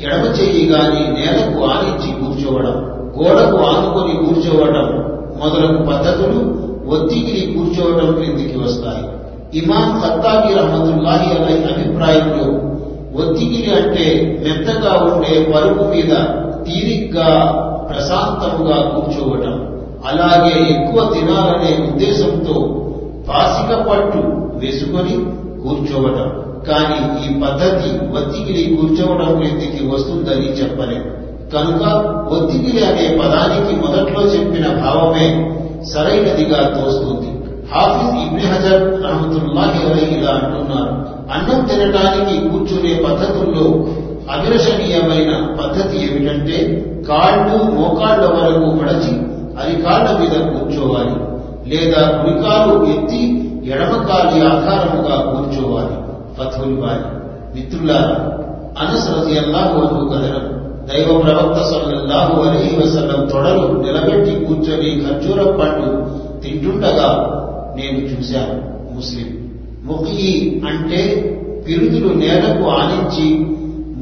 [SPEAKER 1] ఎడమ చేయి గాని నేలకు ఆనించి కూర్చోవడం గోడకు ఆనుకొని కూర్చోవడం మొదలగు పద్ధతులు ఒత్తిగిరి కూర్చోవడం క్రిందికి వస్తాయి. ఇమాం ఖత్తాబి రహమతుల్లాహి అనే అభిప్రాయంలో ఒత్తిగిరి అంటే మెత్తగా ఉండే పరుపు మీద తీరిగ్గా ప్రశాంతముగా కూర్చోవటం అలాగే ఎక్కువ తినాలనే ఉద్దేశంతో పాసిక పట్టు వేసుకొని కూర్చోవటం. కానీ ఈ పద్ధతి ఒత్తికిలి కూర్చోవడం క్రిందికి వస్తుందని చెప్పలేదు కనుక ఒత్తికిలి అనే పదానికి మొదట్లో చెప్పిన భావమే సరైనదిగా తోస్తుంది. హాఫిజ్ ఇబ్ని హజర్ రహమతుల్లాహి అలై ఇలా అంటున్నారు. అన్నం తినడానికి కూర్చునే పద్ధతుల్లో అభిలషణీయమైన పద్ధతి ఏమిటంటే కాళ్ళు మోకాళ్ళ వరకు మడచి అరికాళ్ళ మీద కూర్చోవాలి. లేదా కుడికాలు ఎత్తి ఎడమకాలి ఆధారముగా కూర్చోవాలి. ఫథుల్ బారి మిత్రులారా అనస్ రజియల్లాహు అన్హు కథనం దైవ ప్రవక్త సల్లల్లాహు అలైహి వసల్లం తొడలు నిలబెట్టి కూర్చొని ఖర్జూర పండు తింటుండగా నేను చూశాను ముస్లిం. ముఖి అంటే పిరుదులు నేలకు ఆనించి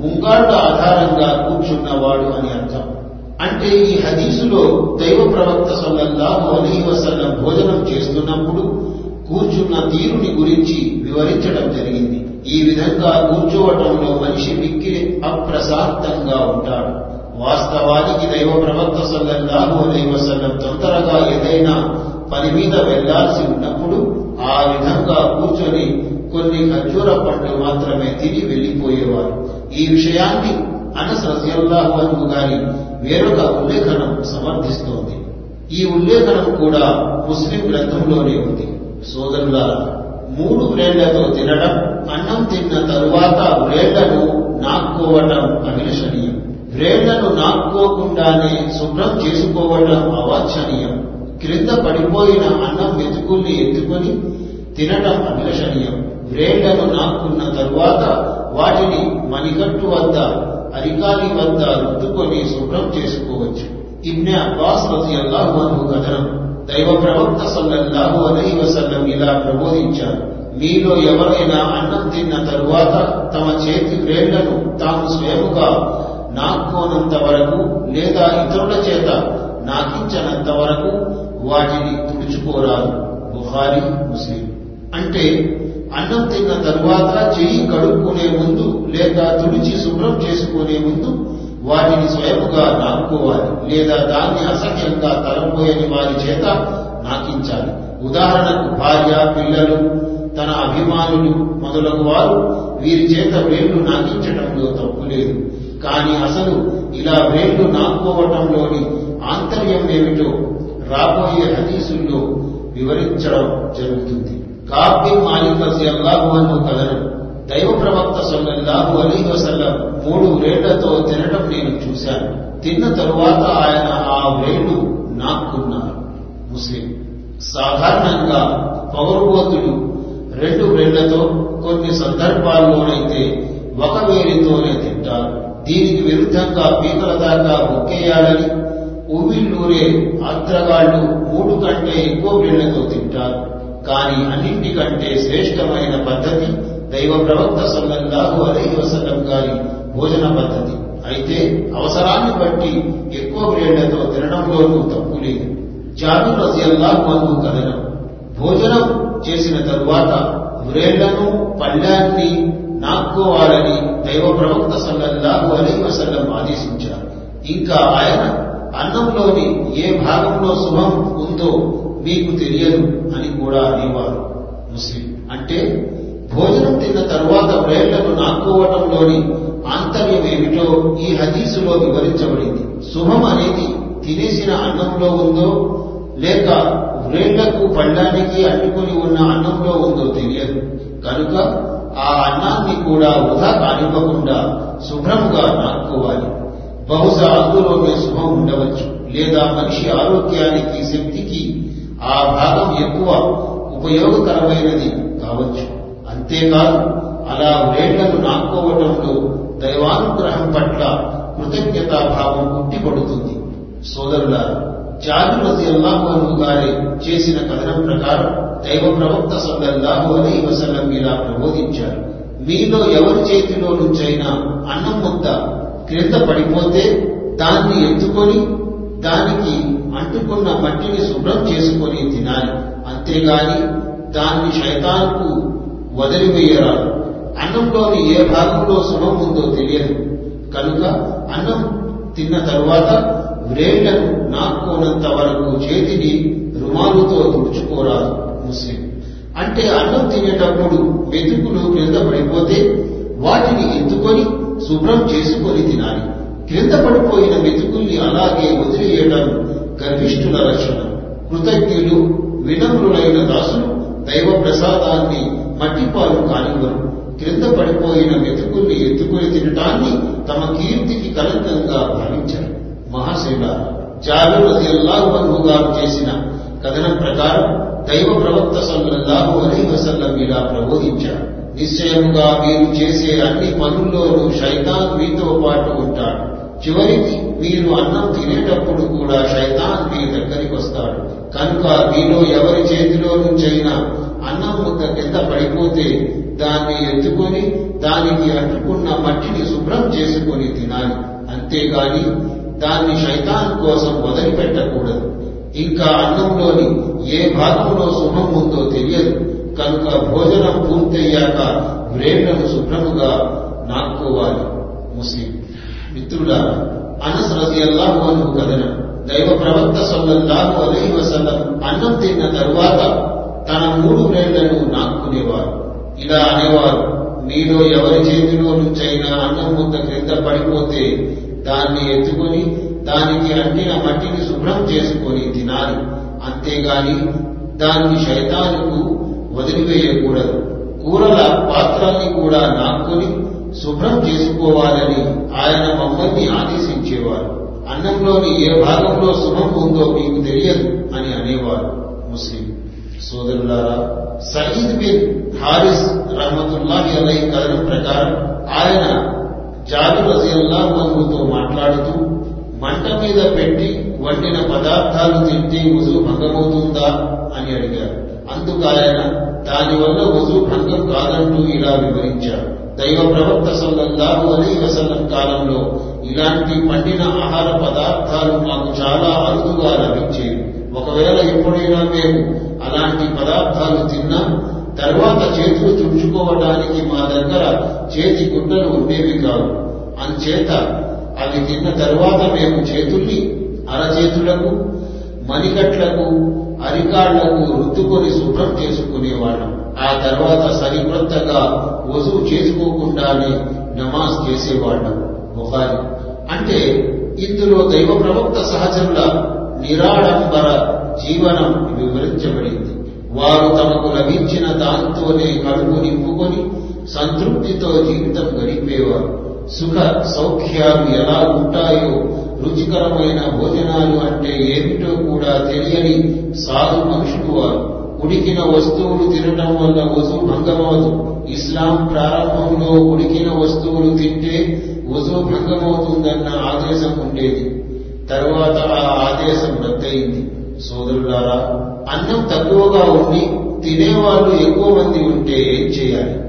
[SPEAKER 1] ముంగాళ్ళ ఆధారంగా కూర్చున్నవాడు అని అర్థం. అంటే ఈ హదీసులో దైవ ప్రవక్త సల్లల్లాహు అలైహి వసల్లం భోజనం చేస్తున్నప్పుడు కూర్చున్న తీరుని గురించి వివరించడం జరిగింది. ఈ విధంగా కూర్చోవటంలో మనిషి మిక్కిలి అప్రశాంతంగా ఉంటాడు. వాస్తవానికి దైవ ప్రవక్త సల్లల్లాహు అలైహి వసల్లం తొందరగా ఏదైనా పని మీద వెళ్ళాల్సి ఉన్నప్పుడు ఆ విధంగా కూర్చొని కొన్ని ఖర్జూర పండ్లు మాత్రమే తిని వెళ్ళిపోయేవారు ఈ విషయాన్ని అనస్ రజియల్లాహు గారి వేరొక ఉల్లేఖనం సమర్థిస్తోంది. ఈ ఉల్లేఖనం కూడా ముస్లిం గ్రంథంలోనే ఉంది. సోదరులారా మూడు బ్రేళ్ళతో తినడం అన్నం తిన్న తరువాత బ్రేళ్ళను నాక్కోవటం అభిలషణీయం. బ్రేళ్ళను నాక్కోకుండానే శుభ్రం చేసుకోవటం అవాంఛనీయం. క్రింద పడిపోయిన అన్నం మెతుకుల్ని ఎత్తుకొని తినటం అభిలషణీయం. బ్రేళ్ళను నాక్కున్న తరువాత వాటిని మణికట్టు వద్ద అరికాలి వద్ద రుద్దుకొని శుభ్రం చేసుకోవచ్చు. ఇబ్నె అబ్బాస్ రజి అల్లాహు అన్హు కథనం దైవ ప్రవక్త సల్లల్లాహు అలైహి వసల్లం ఇలా ప్రబోధించారు. మీలో ఎవరైనా అన్నం తిన్న తరువాత తమ చేతి వేళ్ళను తాము స్వయముగా నాక్కోనంత వరకు లేదా ఇతరుల చేత నాకించనంత వరకు వాటిని తుడుచుకోరాదు. బుహారి ముస్లిం. అంటే అన్నం తిన్న తరువాత చెయ్యి కడుక్కునే ముందు లేదా తుడిచి శుభ్రం చేసుకునే ముందు వాటిని స్వయముగా నాకుకోవాలి లేదా దాన్ని అసహ్యంగా తలపోయని వారి చేత నాకించాలి. ఉదాహరణకు భార్య పిల్లలు తన అభిమానులు మొదలగు వారు వీరి చేత వేళ్ళు నాకించటంలో తప్పు లేదు. కానీ అసలు ఇలా వేళ్ళు నాక్కోవటంలోని ఆంతర్యం ఏమిటో రాబోయే హదీసుల్లో వివరించడం జరుగుతుంది. కాబ్బి మాలిక్ రజియల్లాహు అన్హు కలరు. దైవ ప్రవక్త సల్లల్లాహు అలీ వసల్లం మూడు వ్రేళ్ళతో తినటం నేను చూశాను. తిన్న తరువాత ఆయన ఆ వ్రేళ్ళు నాక్కున్నారు ముస్లిం సాధారణంగా పొగరుబోతులు రెండు వ్రేళ్ళతో కొన్ని సందర్భాల్లోనైతే ఒక వేలితోనే తింటారు. దీనికి విరుద్ధంగా పీకల దాకా ఒక్కేయాలని ఉవిళ్ళూరే ఆత్రగాళ్ళు మూడు కంటే ఎక్కువ వేళ్ళతో తింటారు. కానీ అన్నింటికంటే శ్రేష్టమైన పద్ధతి దైవ ప్రవక్త సల్లల్లాహు అలైహి వసల్లం గారి భోజన పద్ధతి. అయితే అవసరాన్ని బట్టి ఎక్కువ వేళ్ళతో తినడంలోనూ తప్పు లేదు. జాను రజియల్లాహు అన్హు కథనం. భోజనం చేసిన తరువాత వ్రేళ్ళను పళ్ళ్యాన్ని నాక్కోవాలని దైవ ప్రవక్త సల్లల్లాహు అలైహి వసల్లం ఆదేశించారు. ఇంకా ఆయన అన్నంలోని ఏ భాగంలో శుభం ఉందో మీకు తెలియదు అని కూడా అనేవారు ముస్లిం. అంటే భోజనం తిన్న తరువాత వ్రేళ్ళను నాక్కోవటంలోని ఆంతర్యం ఏమిటో ఈ హదీసులో వివరించబడింది. శుభం అనేది తినేసిన అన్నంలో ఉందో లేక వ్రేళ్ళకు పళ్ళానికి అడ్డుకుని ఉన్న అన్నంలో ఉందో తెలియదు. కనుక ఆ అన్నాన్ని కూడా వృధా కానివ్వకుండా శుభ్రంగా నాక్కోవాలి బహుశా అందులోనే శుభం ఉండవచ్చు. లేదా మనిషి ఆరోగ్యానికి శక్తికి ఆ భాగం ఎక్కువ ఉపయోగకరమైనది కావచ్చు. అంతేకాదు అలా వ్రేళ్ళను నాక్కోవటంలో దైవానుగ్రహం పట్ల కృతజ్ఞతాభావం పుట్టిపడుతుంది సోదరులారా జాబిర్ రజియల్లాహు అన్హు గారి చేసిన కథనం ప్రకారం దైవ ప్రవక్త సల్లల్లాహు అలైహి వసల్లం ఇలా ప్రబోధించారు. మీలో ఎవరి చేతిలో నుంచైనా అన్నం ముద్ద క్రింద పడిపోతే దాన్ని ఎత్తుకొని దానికి అంటుకున్న మట్టిని శుభ్రం చేసుకొని తినాలి. అంతేగాని దాన్ని శైతాన్కు వదిలివేయరాదు. అన్నంలోని ఏ భాగంలో శుభం ఉందో తెలియదు. కనుక అన్నం తిన్న తరువాత వ్రేళ్ళను నాక్కోనంత వరకు చేతిని రుమాలుతో తుడుచుకోరాదు ముస్లిం. అంటే అన్నం తినేటప్పుడు మెతుకులు క్రింద పడిపోతే వాటిని ఎత్తుకొని శుభ్రం చేసుకొని తినాలి. క్రింద పడిపోయిన మెతుకుల్ని అలాగే వదిలేయడం గర్విష్ఠుల రక్షణ. కృతజ్ఞులు వినమ్రులైన దాసులు దైవ ప్రసాదాన్ని మట్టిపాలు కానివ్వరు. క్రింద పడిపోయిన మెతుకుల్ని ఎత్తుకుని తినటాన్ని తమ కీర్తికి కలంకంగా భావించారు. మహాశివ జాబిర్ రజియల్లాహు అన్హు చేసిన కథనం ప్రకారం దైవ ప్రవక్త సల్లల్లాహు అలీ వసల్లం ఇలా ప్రబోధించారు. నిశ్చయముగా మీరు చేసే అన్ని పనుల్లోనూ శైతాన్ మీతో పాటు ఉంటాడు. చివరికి మీరు అన్నం తినేటప్పుడు కూడా శైతాన్ మీ దగ్గరికి వస్తాడు. కనుక మీలో ఎవరి చేతిలో నుంచైనా అన్నం ముద్ద కింద పడిపోతే దాన్ని ఎత్తుకొని దానికి అంటుకున్న మట్టిని శుభ్రం చేసుకొని తినాలి. అంతేగాని దాన్ని శైతాన్ కోసం వదిలిపెట్టకూడదు. ఇంకా అన్నంలోని ఏ భాగంలో శుభం ఉందో తెలియదు. కనుక భోజనం పూర్తయ్యాక బ్రేడ్లను శుభ్రముగా నాక్కోవాలి ముస్లిం మిత్రుడా అనస్ రజియల్లాహు అన్హు కథన దైవ ప్రవక్త సల్లల్లాహు అలహి వసల్లం అన్నం తిన్న తరువాత తన మూడు వేళ్ళను నాక్కునేవారు ఇలా అనేవారు మీలో ఎవరి చేతిలో నుంచైనా అన్నం ముద్ద క్రింద పడిపోతే దాన్ని ఎత్తుకొని దానికి అంటిన మట్టిని శుభ్రం చేసుకొని తినాలి. అంతేగాని దాన్ని శైతానుకు వదిలివేయకూడదు. కూరల పాత్రల్ని కూడా నాక్కుని శుభ్రం చేసుకోవాలని ఆయన మమ్మల్ని ఆదేశించేవారు. అన్నంలోని ఏ భాగంలో శుభం ఉందో మీకు తెలియదు అని అనేవారు ముస్లిం సోదరులారా సయీద్ బిన్ హారిస్ రహమతుల్లాహి అలై కథనం ప్రకారం ఆయన జాబిర్ రజియల్లాహు మనుతో మాట్లాడుతూ మంట మీద పెట్టి వండిన పదార్థాలు తింటే వజు భంగమవుతుందా అని అడిగారు. అందుకు ఆయన దానివల్ల వజు భంగం కాదంటూ ఇలా వివరించారు. దైవ ప్రవక్త సల్లల్లాహు అలీ వసల్లం కాలంలో ఇలాంటి పండిన ఆహార పదార్థాలు మాకు చాలా అరుదుగా లభించేవి. ఒకవేళ ఎప్పుడైనా మేము అలాంటి పదార్థాలు తిన్నా తర్వాత చేతులు తుడుచుకోవడానికి మా దగ్గర చేతి గుడ్డలు ఉండేవి కావు. అంచేత అవి తిన్న తర్వాత మేము చేతుల్ని అరచేతులకు మణికట్లకు అరికాళ్ళకు రుద్దుకొని శుభ్రం చేసుకునేవాళ్ళం. ఆ తర్వాత సరికొత్తగా వసువు చేసుకోకుండానే నమాజ్ చేసేవాళ్ళం. బుహారి అంటే ఇందులో దైవ ప్రవక్త సహచరుల నిరాడంబర జీవనం వివరించబడింది. వారు తమకు లభించిన దాంతోనే కడుపు నింపుకొని సంతృప్తితో జీవితం గడిపేవారు. సుఖ సౌఖ్యాలు ఎలా ఉంటాయో రుచికరమైన భోజనాలు అంటే ఏమిటో కూడా తెలియని సాధు మనుషులు వారు. ఉడికిన వస్తువులు తినడం వల్ల వజు భంగమవదు. ఇస్లాం ప్రారంభంలో ఉడికిన వస్తువులు తింటే వజు భంగమవుతుందన్న ఆదేశం ఉండేది. తరువాత ఆ ఆదేశం రద్దయింది. సోదరులారా అన్నం తక్కువగా ఉండి తినేవాళ్ళు ఎక్కువ మంది ఉంటే ఏం చేయాలి?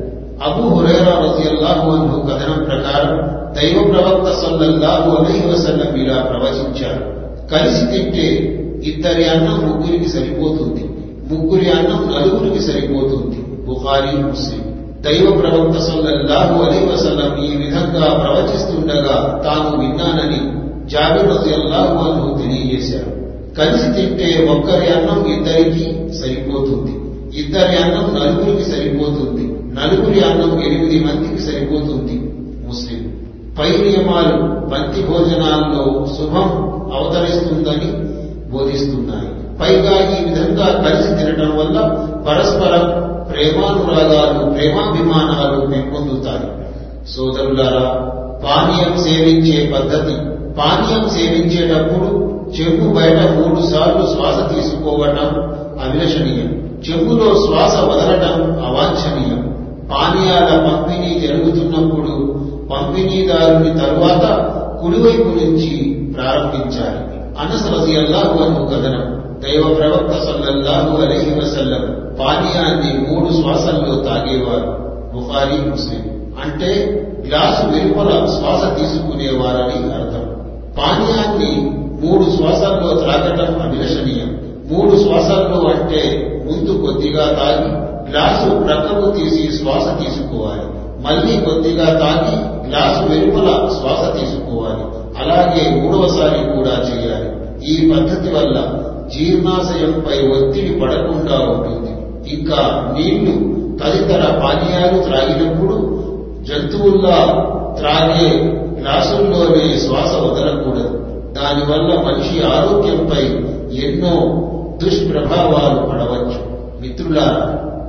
[SPEAKER 1] అబు హురేరా రజియల్లాహు అన్హు కథనం ప్రకారం దైవ ప్రవక్త సల్లల్లాహు అలైహి వసల్లం ఇలా ప్రవచించారు. కలిసి తింటే ఇద్దరి అన్నం ముగ్గురికి సరిపోతుంది. ముగ్గురి అన్నం నలుగురికి సరిపోతుంది. బుఖారీ ముస్లిం. దైవ ప్రవక్త సల్లల్లాహు అలీ వసల్లం ఈ విధంగా ప్రవచిస్తుండగా తాను విన్నానని జాబిర్ రజియల్లాహు అన్హు తెలియజేశారు. కలిసి తింటే ఒక్కరి అన్నం ఇద్దరికి సరిపోతుంది. ఇద్దరి అన్నం నలుగురికి సరిపోతుంది. నలుగురి అన్నం ఎనిమిది మందికి సరిపోతుంది. ముస్లిం. పై నియమాలు బంతి భోజనాల్లో శుభం అవతరిస్తుందని బోధిస్తున్నాయి. పైగా ఈ విధంగా కలిసి తినడం వల్ల పరస్పరం ప్రేమానురాగాలు ప్రేమాభిమానాలు పెంపొందుతాయి సోదరులారా పానీయం సేవించే పద్ధతి. పానీయం సేవించేటప్పుడు చెంబు బయట మూడు సార్లు శ్వాస తీసుకోవటం అభిలషణీయం చెంబులో శ్వాస వదలటం అవాంఛనీయం. పానీయాల పంపిణీ జరుగుతున్నప్పుడు పంపిణీదారుని తరువాత కుడివైపు నుంచి ప్రారంభించాలి. అనసరసి అల్లాహు అను కథనం దైవ ప్రవక్త సల్లల్లాహు అలహి వసల్లం పానీయాన్ని మూడు శ్వాసల్లో తాగేవారు బుఖారీ ముస్లిం. అంటే గ్లాసు వెలుపల శ్వాస తీసుకునేవారని అర్థం. పానీయాన్ని మూడు శ్వాసాల్లో త్రాగటం అభిలషణీయం. మూడు శ్వాసాల్లో అంటే ముందు కొద్దిగా తాగి గ్లాసు ప్రక్కకు తీసి శ్వాస తీసుకోవాలి. మళ్ళీ కొద్దిగా తాగి గ్లాసు వెలుపల శ్వాస తీసుకోవాలి. అలాగే మూడవసారి కూడా చేయాలి. ఈ పద్ధతి వల్ల జీర్ణాశయంపై ఒత్తిడి పడకుండా ఉంటుంది. ఇంకా నీళ్ళు తదితర పానీయాలు త్రాగినప్పుడు జంతువుల్లా త్రాగే గ్లాసుల్లోనే శ్వాస వదలకూడదు. దానివల్ల మనిషి ఆరోగ్యంపై ఎన్నో దుష్ప్రభావాలు పడవచ్చు. మిత్రుల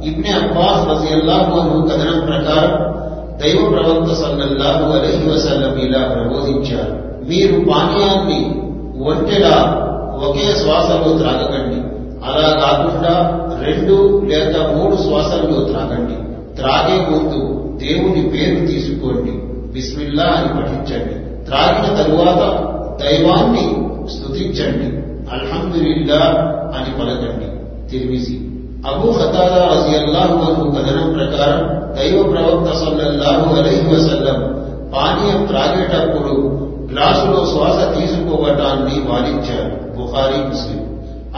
[SPEAKER 1] ఇబ్నె అబ్బాస్ రజియల్లాహు అను కథనం ప్రకారం దైవ ప్రవక్త సల్లల్లాహు అలైహి వసల్లం ఇలా ప్రబోధించారు. మీరు పానీయాన్ని ఒంటెలా ఒకే శ్వాసలో త్రాగకండి. అలా కాకుండా రెండు లేక మూడు శ్వాసల్లో త్రాగండి. త్రాగే ముందు దేవుని పేరు తీసుకోండి. బిస్మిల్లా అని పఠించండి. త్రాగిన తరువాత దైవాన్ని స్థుతించండి అల్హందుల్లా అని పలకండి. తిరిమిసి అబూ ఖతాదా రజియల్లాహు అన్హు కథనం ప్రకారం దైవ ప్రవక్త సల్లల్లాహు అలైహి వసల్లం పానీయం త్రాగేటప్పుడు గ్లాసులో శ్వాస తీసుకోవటాన్ని వారించారు. బుఖారీ ముస్లిం.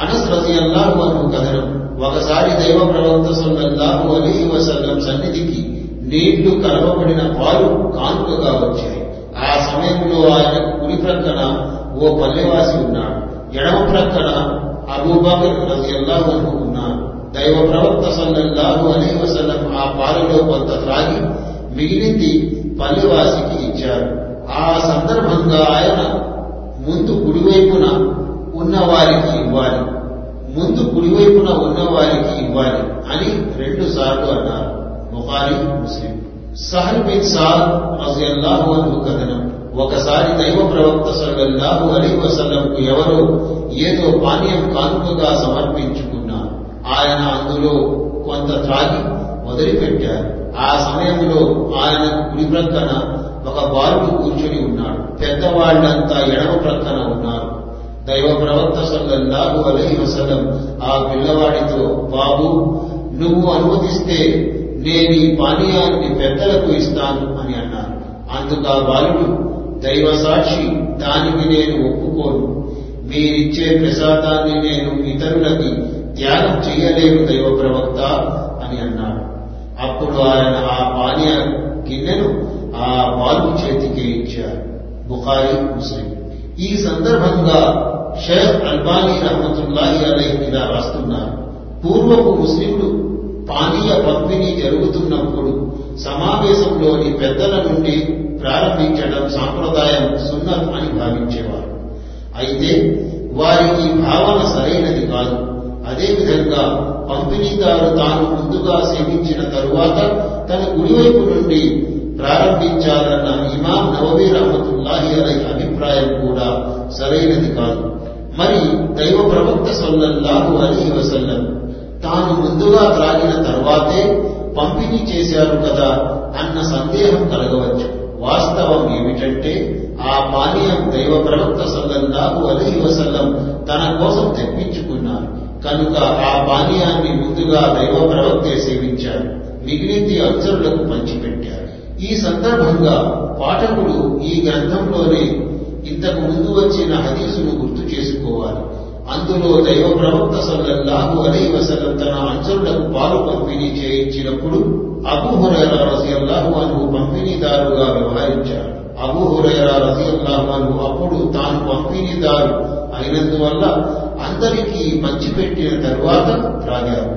[SPEAKER 1] అనస్ రజి అల్లాహు అను కథనం. ఒకసారి దైవ ప్రవక్త సల్లల్లాహు అలీ వసల్లం సన్నిధికి నీళ్ళు కలవబడిన పాలు కానుకగా వచ్చాయి. ఆ సమయంలో ఆయన కుడి ప్రక్కన ఓ పల్లెవాసి ఉన్నాడు. ఎడమ ప్రక్కన అబూబకర్ రజియల్లాహు అన్హు ఉన్నారు దైవ ప్రవక్త సల్లల్లాహు అలీ వసల్లం ఆ పాలలో కొంత త్రాగి మిగిలింది పల్లెవాసికి ఇచ్చారు. ఆ సందర్భంగా ఆయన ముందు కుడివైపున ఉన్న వారికి ఇవ్వాలి. ముందు కుడివైపున ఉన్న వారికి ఇవ్వాలి అని రెండు సార్లు అన్నారు Bukhari Muslim. Sahl bin Saad రజియల్లాహు అన్హు కథనం. ఒకసారి దైవ ప్రవక్త సల్లల్లాహు అలైహి వసల్లంకు ఎవరో ఏదో పానీయం కానుకగా సమర్పించుకున్నారు. ఆయన అందులో కొంత త్రాగి వదిలిపెట్టారు. ఆ సమయంలో ఆయన కుడి ప్రక్కన ఒక బాలుడు కూర్చుని ఉన్నాడు. పెద్దవాళ్ళంతా ఎడమ ప్రక్కన ఉన్నారు. దైవ ప్రవక్త సల్లల్లాహు అలహి వసలం ఆ పిల్లవాడితో బాబు నువ్వు అనుమతిస్తే నేను ఈ పానీయాన్ని పెద్దలకు ఇస్తాను అని అన్నారు. అందుకు ఆ బాలుడు దైవ సాక్షి దానికి నేను ఒప్పుకోను. మీరిచ్చే ప్రసాదాన్ని నేను ఇతరులకి త్యాగం చేయలేను దైవ ప్రవక్త అని అన్నాడు. అప్పుడు ఆయన ఆ పానీయ గిన్నెను ఆ బాలు చేతికి ఇచ్చారు. బుఖారి ముస్లిం. ఈ సందర్భంగా షేఖ్ అల్బానీ రహమతుల్లాహి అలైహి ఇలా రాస్తున్నారు. పూర్వపు ముస్లింలు పానీయ పంపిణీ జరుగుతున్నప్పుడు సమావేశంలోని పెద్దల నుండి ప్రారంభించడం సాంప్రదాయం సున్నత్ అని భావించేవారు. అయితే వారి ఈ భావన సరైనది కాదు. అదేవిధంగా పంపిణీదారు తాను ముందుగా సేవించిన తరువాత తన కుడివైపు నుండి ప్రారంభించాలన్న ఇమాం నవవీ రహమతుల్లాహి అలై అభిప్రాయం కూడా సరైనది కాదు. మరి దైవ ప్రవక్త సల్లల్లాహు అలీ వసల్లం తాను ముందుగా త్రాగిన తర్వాతే పంపిణీ చేశారు కదా అన్న సందేహం కలగవచ్చు. వాస్తవం ఏమిటంటే ఆ పానీయం దైవ ప్రవక్త సల్లల్లాహు అలీ వసల్లం తన కోసం తెప్పించుకున్నారు. కనుక ఆ పానీయాన్ని ముందుగా దైవ ప్రవక్తే సేవించారు. మిగిలింది అక్షరులకు పంచిపెట్టారు. ఈ సందర్భంగా పాఠకుడు ఈ గ్రంథంలోనే ఇంతకు ముందు వచ్చిన హదీసును గుర్తు చేసుకోవాలి. అందులో దైవ ప్రవక్త సల్లల్లాహు అలై వసలం తన అంచరులకు పాలు పంపిణీ చేయించినప్పుడు అబూ రసి రజియల్లాహు అను పంపిణీదారుగా వ్యవహరించారు అబూ హురైరా రజియల్లాహు అను అప్పుడు తాను పంపిణీదారు అయినందువల్ల అందరికీ పంచిపెట్టిన తరువాత త్రాగారు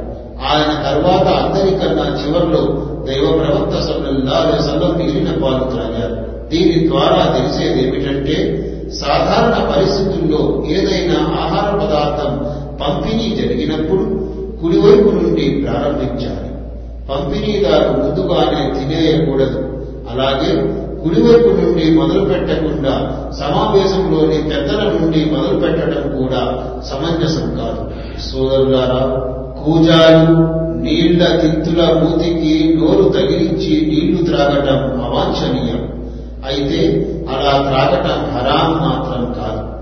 [SPEAKER 1] ఆయన తర్వాత అందరికన్నా చివరిలో దైవ ప్రవక్త సల్లల్లాహు వసల్లం మిగిలిన పాలు త్రాగారు. దీని ద్వారా తెలిసేది ఏమిటంటే సాధారణ పరిస్థితుల్లో ఏదైనా ఆహార పదార్థం పంపిణీ జరిగినప్పుడు కుడివైపు నుండి ప్రారంభించాలి. పంపిణీదారు ముందుగానే తినేయకూడదు. అలాగే కుడివైపు నుండి మొదలు పెట్టకుండా సమావేశంలోని పెద్దల నుండి మొదలు పెట్టడం కూడా సమంజసం కాదు. సోదరులారా కూజాలు నీళ్ళ తిత్తుల మూతికి నోరు తగిలించి నీళ్ళు త్రాగటం అవాంఛనీయం. అయితే అలా త్రాగటం హరాం మాత్రం కాదు.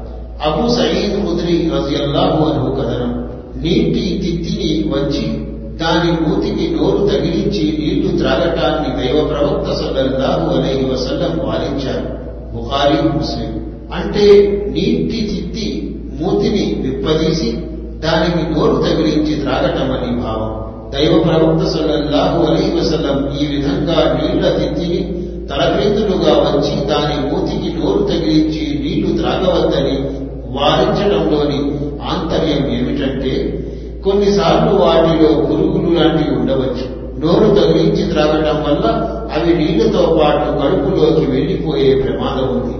[SPEAKER 1] అబు సయీద్ ముద్రి రజియల్లాహు అను కథనం నీటి తిత్తిని వచ్చి దాని మూతికి నోరు తగిలించి నీళ్ళు త్రాగటాన్ని దైవ ప్రవక్త సల్లల్లాహు అలైహి వసల్లం వారించారు బుఖారీ ముస్లిం. అంటే నీటి తిత్తి మూతిని విప్పదీసి దానికి నోరు తగిలించి త్రాగటం అని భావం. దైవ ప్రవక్త సల్లల్లాహు అలైహి వసల్లం ఈ విధంగా నీళ్ళ తిత్తిని తలక్రిందులుగా వచ్చి దాని మూతికి నోరు తగిలించి నీళ్ళు త్రాగవద్దని వారించడంలోని ఆంతర్యం ఏమిటంటే కొన్నిసార్లు వాటిలో పురుగులు లాంటివి ఉండవచ్చు. నోరు తగిలించి త్రాగటం వల్ల అవి నీళ్ళతో పాటు కడుపులోకి వెళ్ళిపోయే ప్రమాదం ఉంది.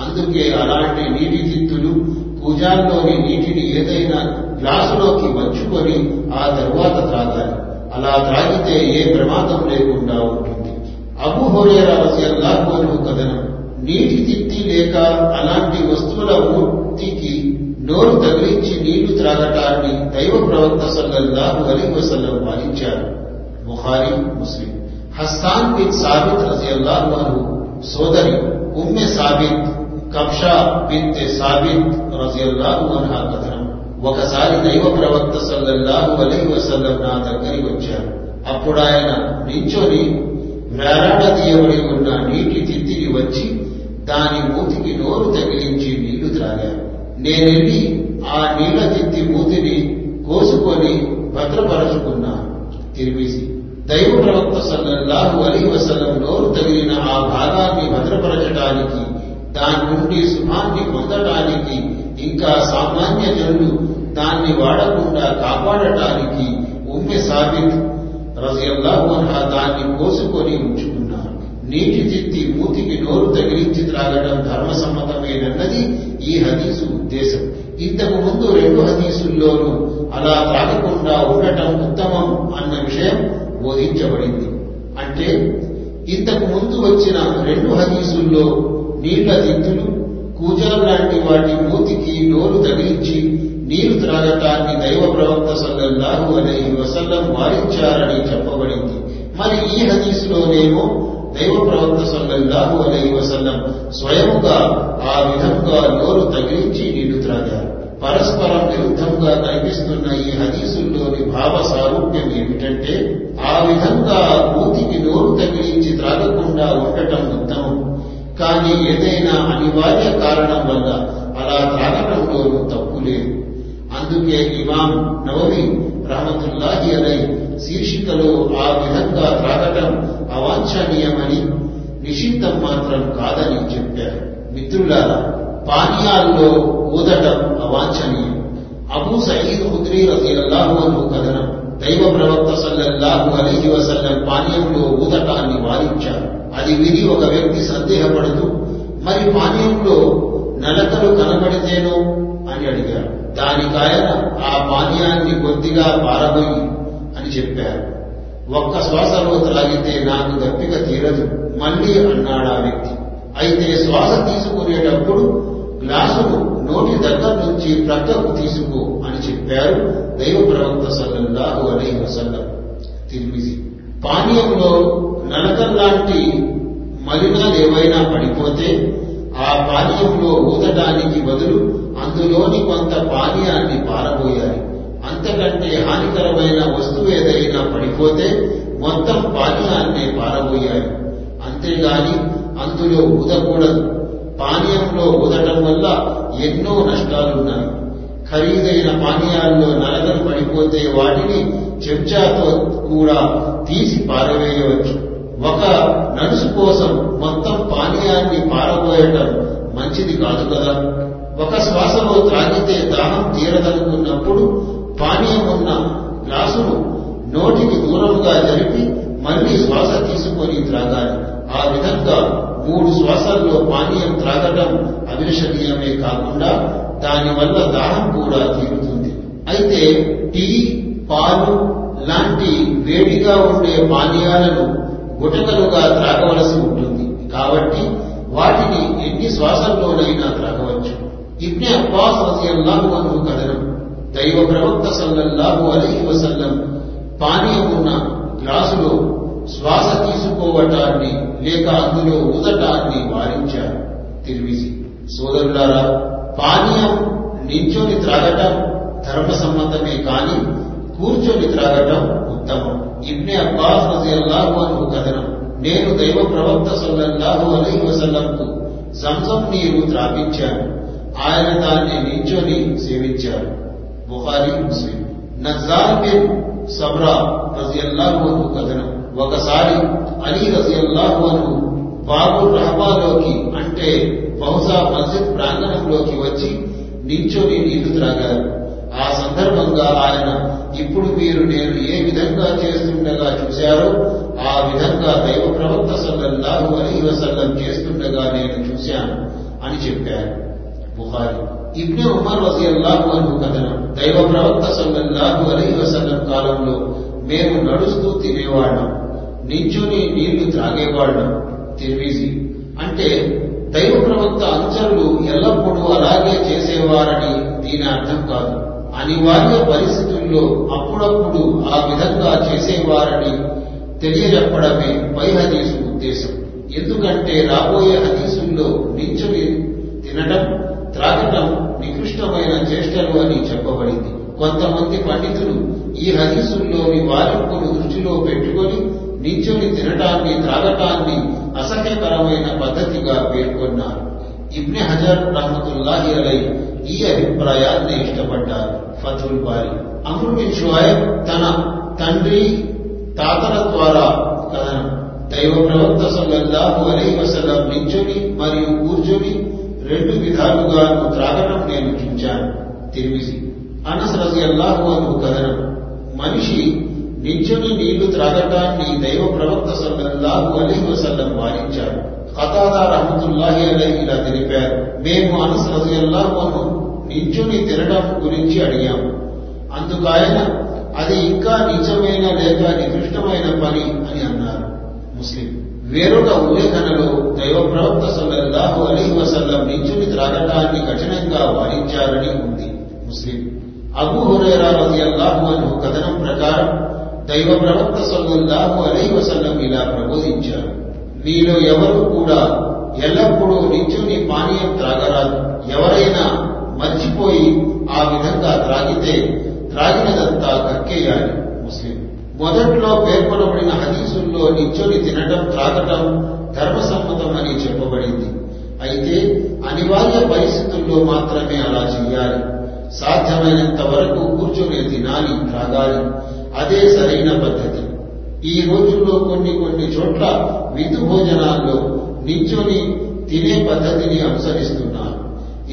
[SPEAKER 1] అందుకే అలాంటి నీటి చిత్తులు పూజాల్లోని నీటిని ఏదైనా గ్లాసులోకి వంచుకొని ఆ తరువాత త్రాగాలి. అలా త్రాగితే ఏ ప్రమాదం లేకుండా ఉంటుంది. అబు హురేరా రజియల్లాహు అన్హు కథనం నీటి తిత్తి లేక అలాంటి వస్తువుల మూర్తికి నోరు తగిలించి నీళ్ళు త్రాగటాన్ని దైవ ప్రవక్త సల్లల్లాహు అలైహి వసల్లం పాలించారు Bukhari Muslim Hassan bin Sabit రజియల్లాహు అన్హు సోదరి Umme Sabit Kabsha bin Sabit రజియల్లాహు అన్హా కథనం ఒకసారి దైవ ప్రవక్త సల్లల్లాహు అలైహి వసల్లం నా దగ్గరికి వచ్చారు అప్పుడు ఆయన నించొని వేలాడదీయబడి ఉన్న నీటి తిత్తిని వచ్చి దాని మూతికి నోరు తగిలించి నీళ్ళు త్రాగారు. నేనెళ్ళి ఆ నీళ్ళ తిత్తి మూతిని కోసుకొని భద్రపరచుకున్నా. తిరిగేసి దైవ ప్రవక్త సల్లల్లాహు అలీ వసలం నోరు తగిలిన ఆ భాగాన్ని భద్రపరచడానికి దాని నుండి శుభాన్ని పొందటానికి ఇంకా సామాన్య జనులు దాన్ని వాడకుండా కాపాడటానికి ఉమ్మె సాబిత్ రజయల్లాహు దాన్ని కోసుకొని ఉంచుకున్నారు. నీటి తిత్తి మూతికి నోరు తగిలించి త్రాగడం ధర్మసమ్మతమేనన్నది ఈ హదీసు ఉద్దేశం. ఇంతకు ముందు రెండు హదీసుల్లోనూ అలా త్రాగకుండా ఉండటం ఉత్తమం అన్న విషయం బోధించబడింది. అంటే ఇంతకు ముందు వచ్చిన రెండు హదీసుల్లో నీళ్ళ దిత్తులు కూజాలు లాంటి వాటి మూతికి నోరు తగిలించి నీరు త్రాగటాన్ని దైవ ప్రవక్త సల్లల్లాహు అలైహి వసల్లం వారించారని చెప్పబడింది. మరి ఈ హదీసులోనేమో దైవ ప్రవక్త సల్లల్లాహు అలైహి వసల్లం స్వయముగా ఆ విధంగా నోరు తగిలించి నీళ్ళు త్రాగారు. పరస్పరం విరుద్ధంగా కనిపిస్తున్న ఈ హదీసుల్లోని భావ సారూప్యం ఏమిటంటే ఆ విధంగా మూతికి నోరు తగిలించి త్రాగకుండా ఉండటం ఉత్తమం. కానీ ఏదైనా అనివార్య కారణం వల్ల అలా త్రాగటంలోనూ తప్పు లేదు. అందుకే ఇమాం నవమి రహమతుల్లాహి అలై శీర్షికలో ఆ విధంగా త్రాగటం అవాంఛనీయమని నిషిద్ధం మాత్రం కాదని చెప్పారు. మిత్రులారా పానీయాల్లో ఊదటం అవాంఛనీయం. అబూ సయీద్ హుద్రీ రజియల్లాహు అన్హు కథనం. దైవ ప్రవక్త సల్లల్లాహు అలీహి వసల్లం పానీయంలో ఊదటాన్ని వారించారు. అది విని ఒక వ్యక్తి సందేహపడుతూ మరి పానీయంలో నలకలు కనబడితేనో అని అడిగారు. దానికాయన ఆ పానీయాన్ని కొద్దిగా పారబోయి అని చెప్పారు. ఒక్క శ్వాసలో త్రాగితే నాకు దప్పిక తీరదు మళ్ళీ అన్నాడు ఆ వ్యక్తి. అయితే శ్వాస తీసుకునేటప్పుడు గ్లాసును నోటి దగ్గర నుంచి ప్రక్కకు తీసుకో అని చెప్పారు దైవ ప్రవక్త సల్లల్లాహు అలైహి వసల్లం. తిరిమిసి పానీయంలో లాంటి మలినాలు ఏవైనా పడిపోతే ఆ పానీయంలో ఊదటానికి బదులు అందులోని కొంత పానీయాన్ని పారబోయాలి అంతకంటే హానికరమైన వస్తువు ఏదైనా పడిపోతే మొత్తం పానీయాన్నే పారబోయాలి అంతేగాని అందులో ఊదకూడదు. పానీయంలో ఊదటం వల్ల ఎన్నో నష్టాలున్నాయి. ఖరీదైన పానీయాల్లో నలగలు పడిపోతే వాటిని చెంచాతో కూడా తీసి పారవేయవచ్చు. ఒక నడుసు కోసం మొత్తం పానీయాన్ని పారబోయటం మంచిది కాదు కదా? ఒక శ్వాసలో త్రాగితే దాహం తీరదనుకున్నప్పుడు పానీయం ఉన్న గ్లాసును నోటికి దూరంగా జరిపి మళ్ళీ శ్వాస తీసుకొని త్రాగాలి. ఆ విధంగా మూడు శ్వాసల్లో పానీయం త్రాగటం అభిలషణీయమే కాకుండా దానివల్ల దాహం కూడా తీరుతుంది. అయితే టీ పాలు లాంటి వేడిగా ఉండే పానీయాలను గుటకలుగా త్రాగవలసి ఉంటుంది. కాబట్టి వాటిని ఎన్ని శ్వాసల్లోనైనా త్రాగవచ్చు. ఇబ్నే అబ్బాస్ రజియల్లాహు అన్హు కథనం దైవ ప్రవక్త సల్లల్లాహు అలైహి వసల్లం పానీయం ఉన్న గ్లాసులో శ్వాస తీసుకోవటాన్ని లేక అందులో ఊదటాన్ని వారించారు తిరిమిసి సోదరులారా పానీయం నించొని త్రాగటం ధర్మసమ్మతమే కాని కూర్చొని త్రాగటం ఉత్తమం. ఇబ్నే అబ్బాస్ రజియల్లాహు అను కథనం నేను దైవ ప్రవక్త సల్లల్లాహు అలైహి వసల్లంకు సంసం నీరు త్రాపించాను ఆయన దాన్ని నించొని సేవించారు బుహారీ ముస్లిం. నజార్ బిన్ సబ్రా రజియల్లాహు కథనం. ఒకసారి అలీ రజియల్లాహు బాబు రహబాలోకి అంటే బహుశా మస్జిద్ ప్రాంగణంలోకి వచ్చి నించొని నీళ్ళు త్రాగారు. ఆ సందర్భంగా ఆయన ఇప్పుడు మీరు నేను ఏ విధంగా చేస్తుండగా చూశారో ఆ విధంగా దైవ ప్రవక్త సల్లల్లాహు అలీ వసల్లం చేస్తుండగా నేను చూశాను అని చెప్పారు. బుహారి ఇబ్నే ఉమర్ అల్లాహు అన్హు కథనం. దైవ ప్రవక్త సల్లల్లాహు అలైహి వసల్లం కాలంలో మేము నడుస్తూ తినేవాళ్ళం. నించుని నీళ్ళు త్రాగేవాళ్ళం. తిరిమిసి అంటే దైవ ప్రవక్త అనుచరులు ఎల్లప్పుడూ అలాగే చేసేవారని దీని అర్థం కాదు. అనివార్య పరిస్థితుల్లో అప్పుడప్పుడు ఆ విధంగా చేసేవారని తెలియజెప్పడమే పై హదీసు ఉద్దేశం. ఎందుకంటే రాబోయే హదీసుల్లో నించుని తినడం త్రాగటం నికృష్టమైన చేష్టలు అని చెప్పబడింది. కొంతమంది పండితులు ఈ హదీసుల్లోని వారింపును దృష్టిలో పెట్టుకొని నించుని తినటాన్ని త్రాగటాన్ని అసహ్యకరమైన పద్ధతిగా పేర్కొన్నారు. ఇబ్నె హజర్ రహమతుల్లాహి అలై ఈ అభిప్రాయాన్ని ఇష్టపడ్డారు. ఫతుల్ బారి. అమృబిన్ షుహైబ్ తన తండ్రి తాతల ద్వారా కథనం దైవ ప్రవక్త సల్లల్లాహు అలై వసలం నించుని మరియు కూర్చుని రెండు విధాలుగా త్రాగటం నేను చూచాను తిరిమిసి అనస్ రజియల్లాహు అను కథనం. మనిషి నించుని నీళ్ళు త్రాగటాన్ని దైవ ప్రవక్త సల్లల్లాహు అలీ వసల్లం వారించారు ఖతాదా రహమతుల్లాహి అలైహి ఇలా తెలిపారు. మేము అనస్ రజియల్లాహు అను నించుని తినడం గురించి అడిగాము అందుకాయన అది ఇంకా నిజమైన లేక నికృష్టమైన పని అని అన్నారు ముస్లిం. వేరొక ఉల్లేఖనలో దైవ ప్రవక్త సల్లల్లాహు అలీ వసల్లం నించుని త్రాగటాన్ని కఠినంగా వారించారని ఉంది. ముస్లిం అబూ హురైరా రలియల్లాహు అను కథనం ప్రకారం దైవ ప్రవక్త సల్లల్లాహు అలీ వసల్లం ఇలా ప్రబోధించారు. మీలో ఎవరు కూడా ఎల్లప్పుడూ నించుని పానీయం త్రాగరాదు. ఎవరైనా మర్చిపోయి ఆ విధంగా త్రాగితే త్రాగినదంతా కక్కేయాలి ముస్లిం మొదట్లో పేర్కొనబడిన హదీసుల్లో నిచ్చొని తినటం త్రాగటం ధర్మసమ్మతం అని చెప్పబడింది. అయితే అనివార్య పరిస్థితుల్లో మాత్రమే అలా చేయాలి సాధ్యమైనంత వరకు కూర్చొని తినాలి త్రాగాలి. అదే సరైన పద్ధతి. ఈ రోజుల్లో కొన్ని కొన్ని చోట్ల విధు భోజనాల్లో నించొని తినే పద్ధతిని అనుసరిస్తున్నారు.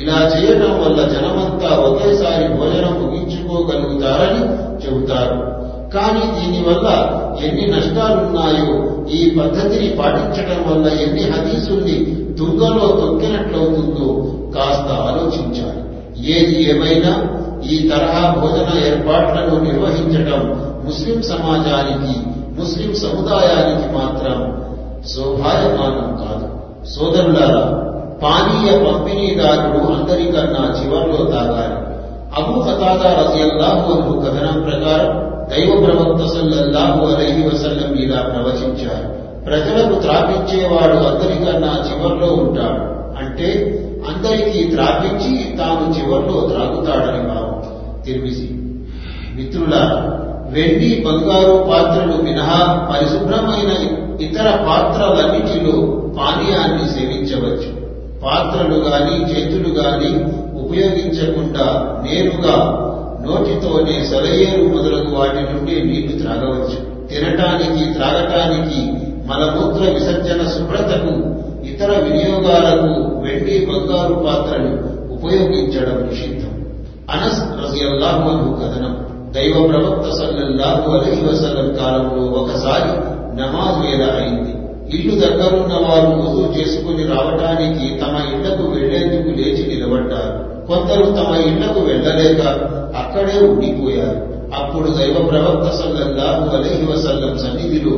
[SPEAKER 1] ఇలా చేయటం వల్ల జనమంతా ఒకేసారి భోజనం ముగించుకోగలుగుతారని చెబుతారు. కానీ దీనివల్ల ఎన్ని నష్టాలున్నాయో ఈ పద్ధతిని పాటించడం వల్ల ఎన్ని హదీసుల్ని దుర్గలో తొక్కినట్లవుతుందో కాస్త ఆలోచించాలి. ఏది ఏమైనా ఈ తరహా భోజన ఏర్పాట్లను నిర్వహించటం ముస్లిం సమాజానికి ముస్లిం సముదాయానికి మాత్రం శోభాయమానం కాదు. సోదరులారా పానీయ పంపిణీదారుడు అందరికన్నా చివరిలో తాగాలి. అబూ ఖతాదా రజియల్లాహు కథనం ప్రకారం దైవ ప్రవక్త సల్లల్లాహు అలైహి వసల్లం ఇలా ప్రవచించారు. ప్రజలకు త్రాపించేవాడు అందరికన్నా చివర్లో ఉంటాడు. అంటే అందరికీ త్రాపించి తాను చివర్లో త్రాగుతాడని భావం. తిరిమిసి. మిత్రుల వెండి బంగారు పాత్రలు మినహా పరిశుభ్రమైన ఇతర పాత్రలన్నిటిలో పానీయాన్ని సేవించవచ్చు. పాత్రలు గాని చేతులు గాని ఉపయోగించకుండా నేరుగా నోటితోనే సెలయేరు మొదలగు వాటి నుండి నీళ్ళు త్రాగవచ్చు. తినటానికి త్రాగటానికి మలమూత్ర విసర్జన శుభ్రతకు ఇతర వినియోగాలకు వెండి బంగారు పాత్రలు ఉపయోగించడం నిషిద్ధం. అనస్ రజియల్లాహు కథనం. దైవ ప్రవక్త సల్లల్లాహు అలహి వసల్లం కాలంలో ఒకసారి నమాజ్ వేళ అయింది. ఇల్లు దగ్గరున్న వారు వధు చేసుకుని రావటానికి తమ ఇళ్ళకు వెళ్ళేందుకు లేచి నిలబడ్డారు. కొందరు తమ ఇళ్ళకు వెళ్ళలేక అక్కడే ఉండిపోయారు. అప్పుడు దైవ ప్రవక్త సల్లల్లాహు అలైహి వసల్లం సన్నిధిలో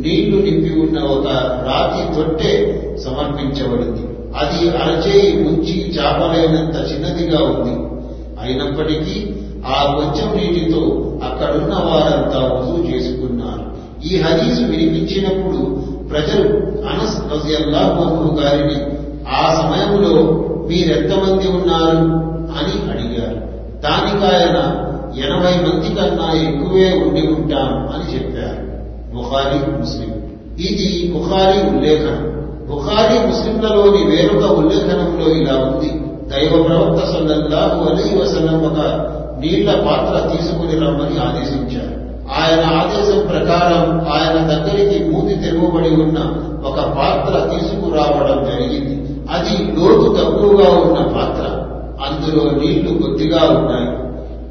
[SPEAKER 1] నీళ్ళు నింపి ఉన్న ఒక రాతి తొట్టె సమర్పించబడింది. అది అరచేయి ఉంచి చాపలేనంత చిన్నదిగా ఉంది. అయినప్పటికీ ఆ కొంచెం నీటితో అక్కడున్న వారంతా వసూ చేసుకున్నారు. ఈ హదీసు వినిపించినప్పుడు ప్రజలు అనస్ రజియల్లాహు గారిని ఆ సమయంలో మీరెంతమంది ఉన్నారు అని అడిగారు. దానికాయన ఎనభై మంది కన్నా ఎక్కువే ఉండి ఉంటాం అని చెప్పారు. బుఖారీ ముస్లిం. ఇది బుఖారీ ఉల్లేఖనం. బుఖారీ ముస్లింలలోని వేరొక ఉల్లేఖనంలో ఇలా ఉంది. దైవ ప్రవక్త సల్లల్లాహు అలీ వసల్లం ఒక నీళ్ళ పాత్ర తీసుకుని రమ్మని ఆదేశించారు. ఆయన ఆదేశం ప్రకారం ఆయన దగ్గరికి మూతి తెరవబడి ఉన్న ఒక పాత్ర తీసుకురావడం జరిగింది. అది లోతు తక్కువగా ఉన్న పాత్ర. అందులో నీళ్ళు కొద్దిగా ఉన్నాయి.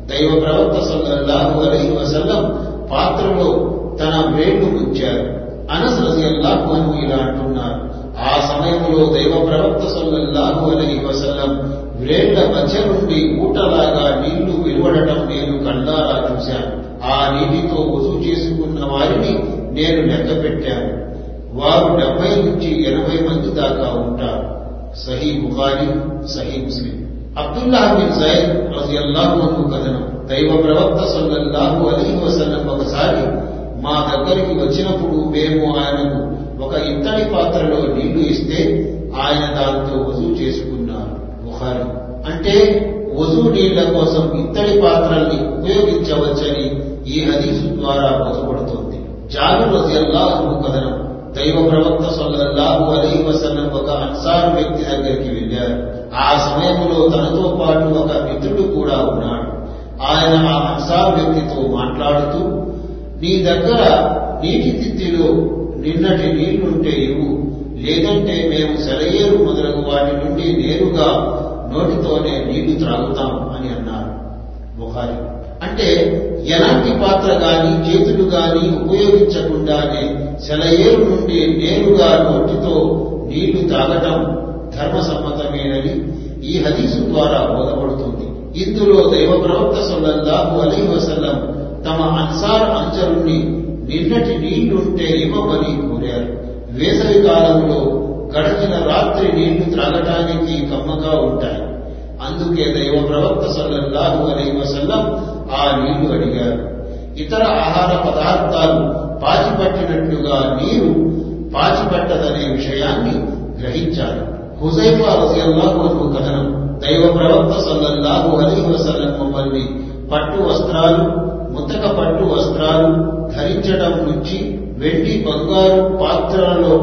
[SPEAKER 1] దైవ ప్రవక్త సల్లల్లాహు అలహి వసల్లం పాత్రలో తన వేళ్ళు ఉంచారు అనస్ రజియల్లాహు అను ఇలా అంటున్నారు. ఆ సమయంలో దైవ ప్రవక్త సల్లల్లాహు అలహి వసల్లం వేళ్ళ మధ్య నుండి ఊటలాగా నీళ్ళు వెలువడటం నేను కళ్ళారా చూశాను. ఆ నీటితో వసూలు చేసుకున్న వారిని నేను లెక్క పెట్టాను వారు డెబ్బై నుంచి ఎనభై మంది దాకా ఉంటారు. Sahih Bukhari Sahih Muslim. Abdullah bin Said రజియల్లాహు అన్హు కథనం. దైవ ప్రవక్త సల్లల్లాహు అలీ వసల్లం ఒకసారి మా దగ్గరికి వచ్చినప్పుడు మేము ఆయనకు ఒక ఇత్తడి పాత్రలో నీళ్ళు ఇస్తే ఆయన దాంతో వజూ చేసుకున్నారు. బుఖారి. అంటే వసూ నీళ్ళ కోసం ఇత్తడి పాత్రల్ని ఉపయోగించవచ్చని ఈ హదీఫ్ ద్వారా బోధపడుతోంది. జాబిర్ రజియల్లాహు కథనం దైవ ప్రవక్త సల్లల్లాహు అలీ వసల్లం ఒక అన్సార్ వ్యక్తి దగ్గరికి వెళ్ళారు. ఆ సమయంలో తనతో పాటు ఒక మిత్రుడు కూడా ఉన్నాడు. ఆయన ఆ అన్సార్ వ్యక్తితో మాట్లాడుతూ నీ దగ్గర నీటి తిత్తిలో నిన్నటి నీళ్ళుంటే ఇవ్వు. లేదంటే మేము సెలయేరు మొదలగు వాటి నుండి నేరుగా నోటితోనే నీళ్ళు త్రాగుతాం అని అన్నారు. బుహారి అంటే ఎలాంటి పాత్ర గాని చేతులు గాని ఉపయోగించకుండానే సెలయేరు నుండి నేరుగా నోటితో నీళ్ళు తాగటం ధర్మసమ్మతమేనని ఈ హదీసు ద్వారా బోధపడుతుంది. ఇందులో దైవ ప్రవక్త సల్లల్లాహు అలీ వసల్లం తమ అన్సార్ అంచరుణ్ణి నిన్నటి నీళ్ళుంటే ఇవ్వమని కోరారు. వేసవి కాలంలో గడచిన రాత్రి నీళ్ళు త్రాగటానికి కమ్మగా ఉంటాయి. అందుకే దైవ ప్రవక్త సల్లల్లాహు అలీ వసల్లం ఆ నీళ్ళు అడిగారు. ఇతర ఆహార పదార్థాలు పాచిపట్టినట్లుగా నీరు పాచిపట్టదనే విషయాన్ని గ్రహించారు. హుజైఫా రజియల్లాహు అన్హు కథనం. దైవ ప్రవక్త సల్లల్లాహు అలైహి వసల్లం మమ్మల్ని పట్టు వస్త్రాలు ముతక పట్టు వస్త్రాలు ధరించడం నుంచి వెండి బంగారు పాత్రలలో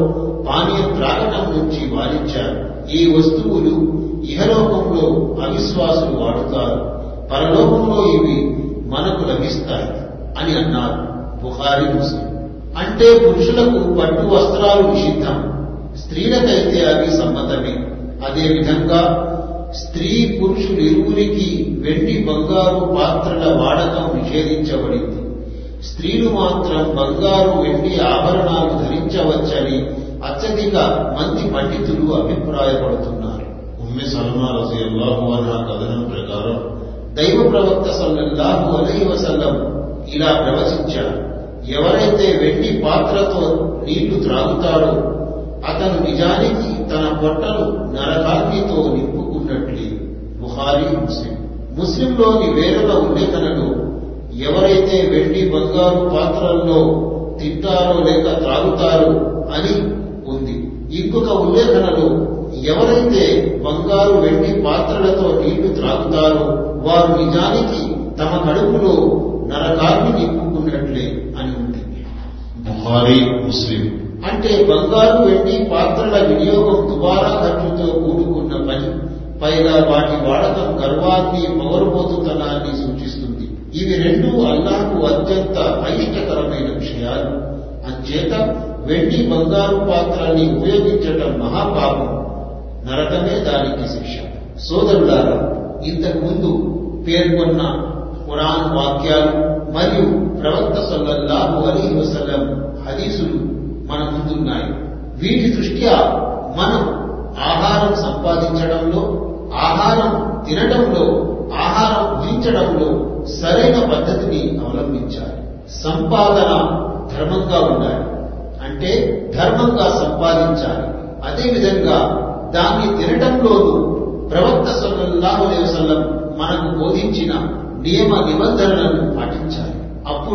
[SPEAKER 1] పానీయం త్రాగటం నుంచి వారించారు. ఈ వస్తువులు ఇహలోకంలో అవిశ్వాసులు వాడుతారు. పరలోకంలో ఇవి మనకు లభిస్తాయి అని అన్నారు బుహారి ముస్లిం. అంటే పురుషులకు పట్టు వస్త్రాలు నిషిద్ధం. స్త్రీలకైతే అవి సమ్మతమే. అదేవిధంగా స్త్రీ పురుషులిరువురికి వెండి బంగారు పాత్రల వాడకం నిషేధించబడింది. స్త్రీలు మాత్రం బంగారు వెండి ఆభరణాలు ధరించవచ్చని అత్యధిక మంది పండితులు అభిప్రాయపడుతున్నారు.
[SPEAKER 2] ఉమ్మి సల్మా రజియల్లాహు అన్హా కథనం ప్రకారం
[SPEAKER 1] దైవ ప్రవక్త సల్లల్లాహు అలహి వసల్లం ఇలా ప్రవచించాడు. ఎవరైతే వెండి పాత్రతో నీళ్ళు త్రాగుతాడో అతను నిజానికి తన పొట్టను నరకాగ్నితో నింపుకున్నట్లే. బుహారీ ముస్లిం. ముస్లింలోని వేరొక ఉల్లేఖనలో ఎవరైతే వెండి బంగారు పాత్రల్లో తింటారో లేక త్రాగుతారో అని ఉంది. ఇంకొక ఉల్లేఖనలో ఎవరైతే బంగారు వెండి పాత్రలతో నీళ్ళు త్రాగుతారో వారు నిజానికి తమ కడుపులో నరకాన్ని నింపుకున్నట్లే అని ఉంది.
[SPEAKER 2] బుహారీ ముస్లిం.
[SPEAKER 1] అంటే బంగారు వెండి పాత్రల వినియోగం దుబారా ఖర్చుతో కూడుకున్న పని పైగా వాటి వాడకం గర్వాన్ని పవరుపోతుతనాన్ని సూచిస్తుంది. ఇవి రెండు అల్లాహకు అత్యంత అయిష్టకరమైన విషయాలు. అంచేత వెండి బంగారు పాత్రల్ని ఉపయోగించటం మహాపాపం. నరకమే దానికి శిక్ష. సోదరులారా ఇంతకు ముందు పేర్కొన్న ఖురాన్ వాక్యాలు మరియు ప్రవక్త సల్లల్లాహు అలీ వసల్లం హదీసులు మన ముందున్నాయి. వీటి దృష్ట్యా మనం ఆహారం సంపాదించడంలో ఆహారం తినడంలో ఆహారం భుజించడంలో సరైన పద్ధతిని అవలంబించాలి. సంపాదన ధర్మంగా ఉండాలి. అంటే ధర్మంగా సంపాదించాలి. అదేవిధంగా దాన్ని తినటంలోనూ ప్రవక్త సల్లల్లాహు అలైహి వసల్లం మనకు బోధించిన నియమ నిబంధనలను పాటించాలి. అప్పుడు